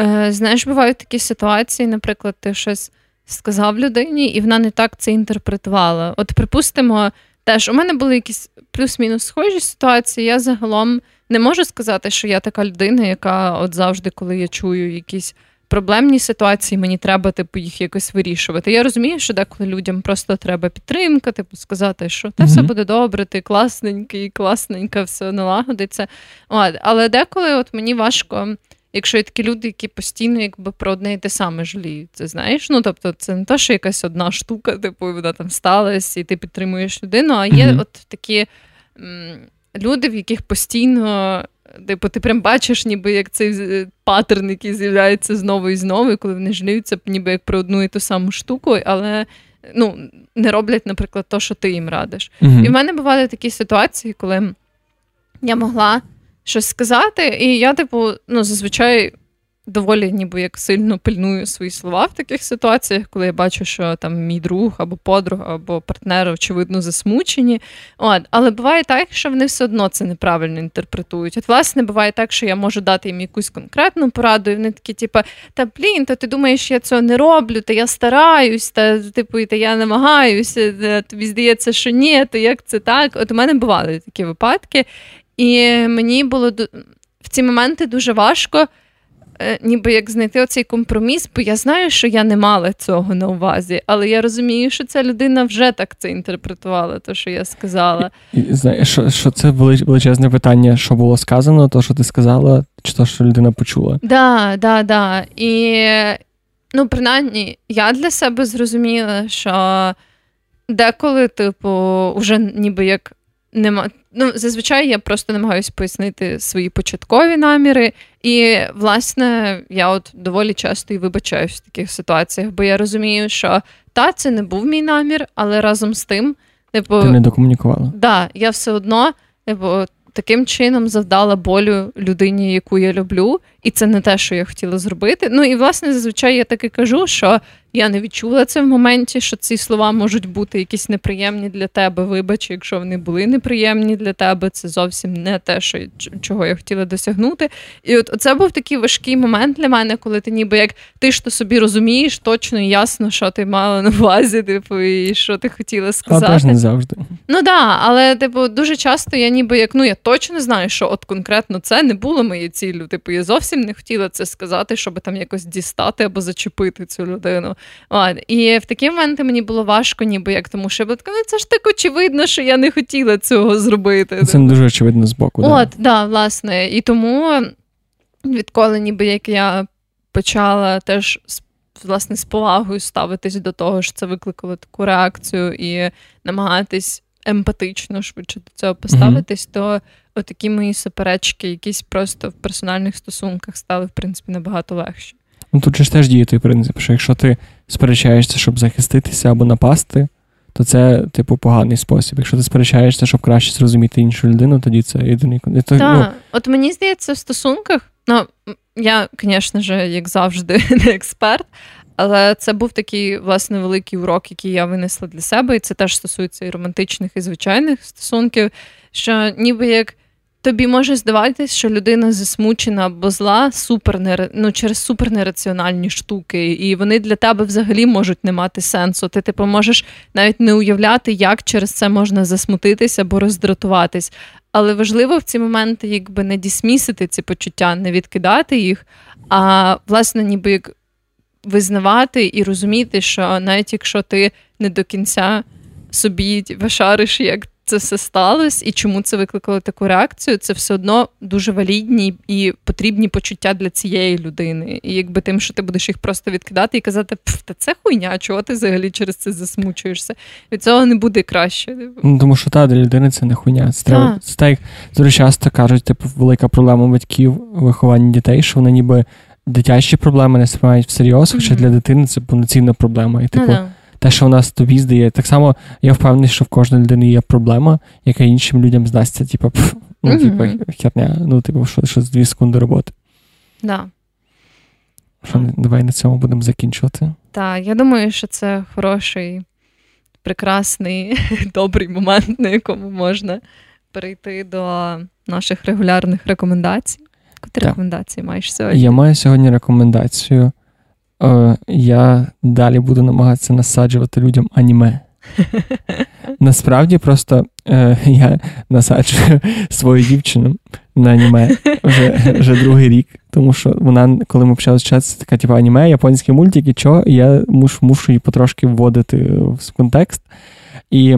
е, знаєш, бувають такі ситуації, наприклад, ти щось сказав людині, і вона не так це інтерпретувала. От, припустимо, теж у мене були якісь плюс-мінус схожі ситуації. Я загалом не можу сказати, що я така людина, яка от завжди, коли я чую якісь проблемні ситуації, мені треба типу, їх якось вирішувати. Я розумію, що деколи людям просто треба підтримка, типу, сказати, що те mm-hmm. все буде добре, ти класненький, класненька, все налагодиться. От, Але деколи от мені важко. Якщо є такі люди, які постійно якби про одне і те саме жаліють, це знаєш. Ну тобто, це не те, що якась одна штука, типу, вона там сталася, і ти підтримуєш людину, а є mm-hmm. от такі люди, в яких постійно, типу, ти прям бачиш, ніби як цей паттерн, який з'являється знову і знову, коли вони жаліються, ніби як про одну і ту саму штуку, але ну, не роблять, наприклад, то, що ти їм радиш. Mm-hmm. І в мене бували такі ситуації, коли я могла щось сказати, і я, типу, ну, зазвичай доволі ніби як сильно пильную свої слова в таких ситуаціях, коли я бачу, що там мій друг або подруга, або партнер, очевидно, засмучені. От. Але буває так, що вони все одно це неправильно інтерпретують. От, власне, буває так, що я можу дати їм якусь конкретну пораду, і вони такі, типу, та блін, та ти думаєш, я цього не роблю, та я стараюсь, та типу, та я намагаюся, тобі здається, що ні, то як це так? От у мене бували такі випадки, і мені було в ці моменти дуже важко ніби як знайти оцей компроміс, бо я знаю, що я не мала цього на увазі, але я розумію, що ця людина вже так це інтерпретувала, то що я сказала. Знаєш, що, що це величезне питання, що було сказано, то що ти сказала, чи то, що людина почула? Да, да, да. І ну, принаймні, я для себе зрозуміла, що деколи, типу, вже ніби як нема. Ну, зазвичай я просто намагаюся пояснити свої початкові наміри. І, власне, я от доволі часто і вибачаюсь в таких ситуаціях, бо я розумію, що та, це не був мій намір, але разом з тим, типу, ти не докомунікувала. Да, я все одно, типу, таким чином завдала болю людині, яку я люблю, і це не те, що я хотіла зробити. Ну і власне зазвичай я так і кажу, що я не відчула це в моменті, що ці слова можуть бути якісь неприємні для тебе. Вибач, якщо вони були неприємні для тебе, це зовсім не те, що чого я хотіла досягнути. І от це був такий важкий момент для мене, коли ти ніби як ти ж то собі розумієш точно і ясно, що ти мала на увазі, типу, і що ти хотіла сказати. Але теж не завжди. Ну да, але типу, дуже часто я ніби як ну я точно знаю, що от конкретно це не було моєю ціллю. Типу, я зовсім не хотіла це сказати, щоб там якось дістати або зачепити цю людину. От. І в такі моменти мені було важко, ніби як тому, що я така, ну це ж так очевидно, що я не хотіла цього зробити. Це не дуже очевидно з боку. От, да. да, власне. І тому, відколи ніби як я почала теж власне з повагою ставитись до того, що це викликало таку реакцію і намагатись емпатично швидше до цього поставитись, mm-hmm. то отакі мої суперечки, якісь просто в персональних стосунках стали в принципі набагато легші. Ну тут же ж теж діє той принцип, що якщо ти сперечаєшся, щоб захиститися або напасти, то це, типу, поганий спосіб. Якщо ти сперечаєшся, щоб краще зрозуміти іншу людину, тоді це єдиний Так, ну... От мені здається, в стосунках, ну я, звісно ж, як завжди, не експерт, але це був такий власне великий урок, який я винесла для себе, і це теж стосується і романтичних, і звичайних стосунків. Що ніби як тобі може здаватись, що людина засмучена або зла супер ну, через супернераціональні штуки, і вони для тебе взагалі можуть не мати сенсу. Ти типу можеш навіть не уявляти, як через це можна засмутитися або роздратуватись. Але важливо в ці моменти, якби не дісмісити ці почуття, не відкидати їх, а власне, ніби як визнавати і розуміти, що навіть якщо ти не до кінця собі шариш, як це все сталося і чому це викликало таку реакцію, це все одно дуже валідні і потрібні почуття для цієї людини. І якби тим, що ти будеш їх просто відкидати і казати, та це хуйня, чого ти взагалі через це засмучуєшся? Від цього не буде краще. Ну, Тому що та для людини це не хуйня. Це треба це так дуже часто кажуть, типу, велика проблема батьків виховання дітей, що вони ніби. Дитячі проблеми не сприймають всерйоз, хоча mm-hmm. для дитини це повноцінна проблема. І типу, no, те, що в нас тобі здає. Так само я впевнений, що в кожної людини є проблема, яка іншим людям здасться, типу, ну, mm-hmm. типу, херня, ну, типу, що, що з дві секунди роботи. Да. Що, Давай на цьому будемо закінчувати. Так, я думаю, що це хороший, прекрасний, добрий момент, на якому можна перейти до наших регулярних рекомендацій. Які рекомендації маєш сьогодні? Я маю сьогодні рекомендацію е, я далі буду намагатися насаджувати людям аніме. Насправді просто е, я насаджую свою дівчину на аніме вже вже другий рік, тому що вона, коли ми почали вчатися, така типу аніме, японські мультики, що я мушу, мушу її потрошки вводити в контекст. І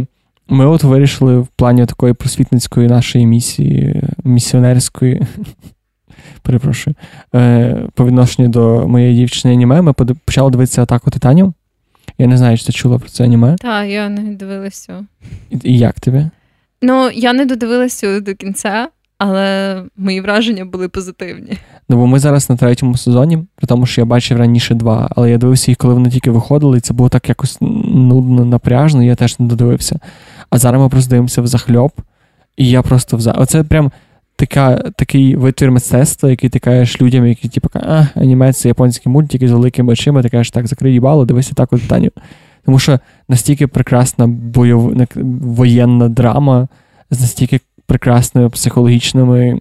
ми от вирішили в плані такої просвітницької нашої місії, місіонерської перепрошую, е, по відношенню до моєї дівчини аніме, ми почали дивитися атаку титанів. Я не знаю, чи ти чула про це аніме. Так, я не дивилася. І, і як тобі? Ну, я не додивилася до кінця, але мої враження були позитивні. Ну, бо ми зараз на третьому сезоні, при тому, що я бачив раніше два, але я дивився їх, коли вони тільки виходили, і це було так якось нудно, напряжно, і я теж не додивився. А зараз ми просто дивимося в захльоп, і я просто вза. Оце прям така, такий витвір мистецтва, який ти кажеш людям, які типу, а, аніме це японські мультики з великими очима, ти кажеш, так, закрий їбало, дивися так от Таню. Тому що настільки прекрасна бойов... воєнна драма, з настільки прекрасними психологічними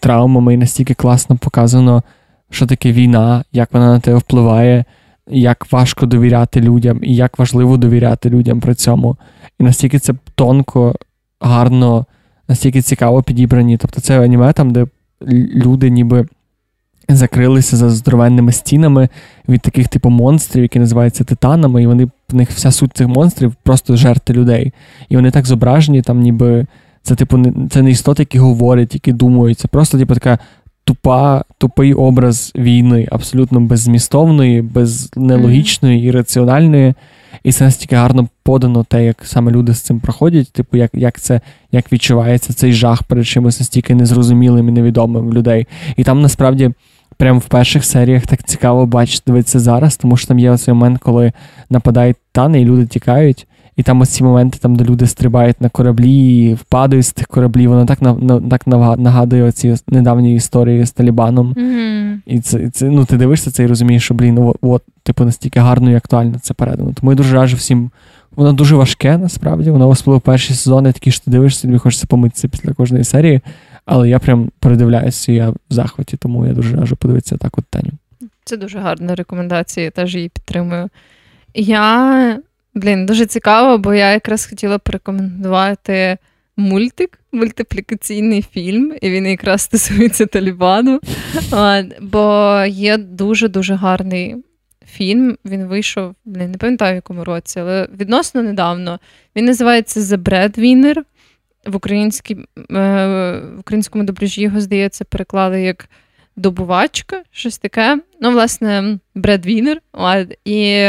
травмами, і настільки класно показано, що таке війна, як вона на тебе впливає, як важко довіряти людям, і як важливо довіряти людям при цьому. І настільки це тонко, гарно настільки цікаво підібрані. Тобто це аніме там, де люди ніби закрилися за здоровенними стінами від таких типу монстрів, які називаються титанами, і вони в них вся суть цих монстрів просто жерти людей. І вони так зображені, там ніби це, типу, не це не істоти, які говорять, які думають. Це просто типу, така тупа, тупий образ війни, абсолютно беззмістовної, без нелогічної, ірраціональної. І це настільки гарно подано, те, як саме люди з цим проходять, типу, як як це як відчувається цей жах перед чимось настільки незрозумілим і невідомим людей. І там насправді. Прямо в перших серіях так цікаво бачити дивитися зараз, тому що там є оцей момент, коли нападають тани, і люди тікають. І там ось ці моменти, там, де люди стрибають на кораблі, і впадають з тих кораблів, воно так на, так нагадує оці недавні історії з Талібаном. Mm-hmm. І це, це ну, ти дивишся це і розумієш, що блін, ну, от, типу, настільки гарно і актуально це передано. Тому я дуже раджу всім. Воно дуже важке, насправді. Воно особливо перші сезони, такі що ти дивишся, тобі хочеться помитися після кожної серії. Але я прям передивляюся, і я в захваті, тому я дуже раджу подивитися так от Таню. Це дуже гарна рекомендація, я теж її підтримую. Я Блін, дуже цікаво, бо я якраз хотіла порекомендувати мультик, мультиплікаційний фільм, і він якраз стосується Талібану. Бо є дуже-дуже гарний фільм. Він вийшов, блін, не пам'ятаю в якому році, але відносно недавно. Він називається The Breadwinner. В е, в українському добрежі його, здається, переклали як добувачка, щось таке. Ну, власне, Бредвінер. І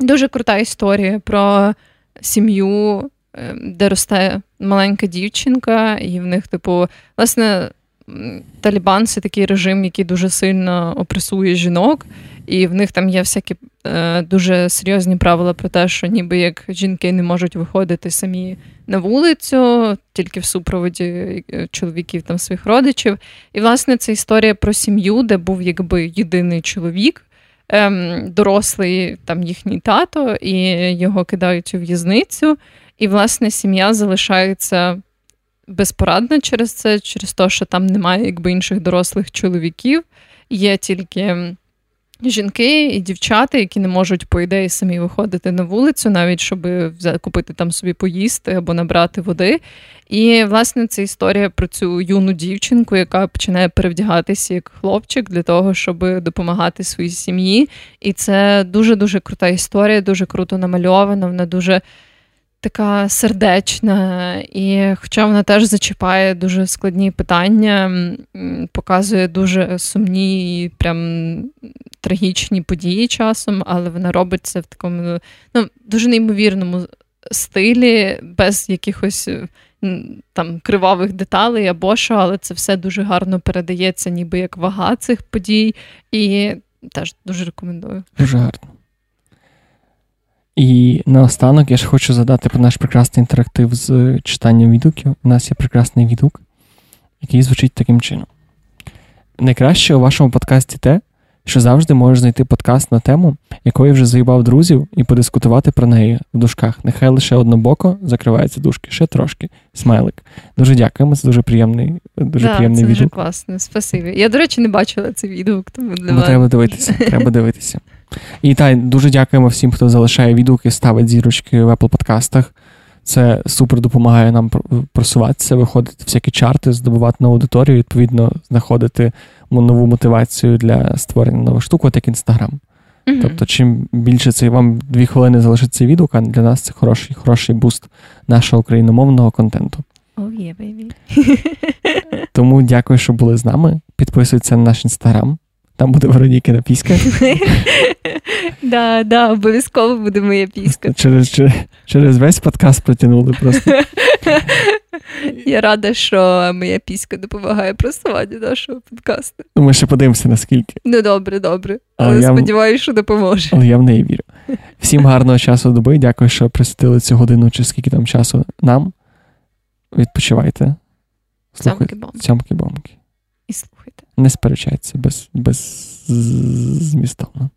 Дуже крута історія про сім'ю, е, де росте маленька дівчинка, і в них, типу, власне, Талібан це такий режим, який дуже сильно опресує жінок, і в них там є всякі е, дуже серйозні правила про те, що ніби як жінки не можуть виходити самі на вулицю, тільки в супроводі е, чоловіків там своїх родичів. І, власне, це історія про сім'ю, де був якби єдиний чоловік ем, дорослий там їхній тато, і його кидають у в'язницю. І, власне, сім'я залишається безпорадна через це, через те, що там немає якби інших дорослих чоловіків, є тільки. Жінки і дівчата, які не можуть, по ідеї, самі виходити на вулицю, навіть щоб купити там собі поїсти або набрати води. І, власне, це історія про цю юну дівчинку, яка починає перевдягатися як хлопчик для того, щоб допомагати своїй сім'ї. І це дуже-дуже крута історія, дуже круто намальована, вона дуже така сердечна. І, хоча вона теж зачіпає дуже складні питання, показує дуже сумні і прям трагічні події часом, але вона робить це в такому ну, дуже неймовірному стилі, без якихось там кривавих деталей або що, але це все дуже гарно передається, ніби як вага цих подій. І теж дуже рекомендую. Дуже гарно. І наостанок я ж хочу задати про наш прекрасний інтерактив з читанням відгуків. У нас є прекрасний відгук, який звучить таким чином. Найкраще у вашому подкасті те, що завжди можеш знайти подкаст на тему, якої вже заїбав друзів, і подискутувати про неї в дужках. Нехай лише однобоко закриваються дужки, ще трошки. Смайлик. Дуже дякуємо. Це дуже приємний, дуже да, приємний це відгук. Дуже класно, спасибі. Я, до речі, не бачила цей відгук, тому для ну, треба дивитися. Треба дивитися. І та дуже дякуємо всім, хто залишає відгуки, ставить зірочки в Apple подкастах. Це супер допомагає нам просуватися, виходити всякі чарти, здобувати на аудиторію, відповідно, знаходити нову мотивацію для створення нових штук, от як інстаграм. Mm-hmm. Тобто, чим більше це вам дві хвилини залишиться відгук, а для нас це хороший хороший буст нашого україномовного контенту. Oh, yeah, baby. Тому дякую, що були з нами. Підписуйтесь на наш інстаграм. Там буде Веронікина піська. Да, да, обов'язково буде моя піська. Через через, весь подкаст протягнули просто. Я рада, що моя піська допомагає просуванню нашого подкасту. Ну, Ми ще подивимося, наскільки. Ну, добре, добре. Але, сподіваюся, що допоможе. Але я в неї вірю. Всім гарного часу доби. Дякую, що присвятили цю годину чи скільки там часу нам. Відпочивайте. Слухайте. Слухайте. Не сперечайтеся без, без змістовно.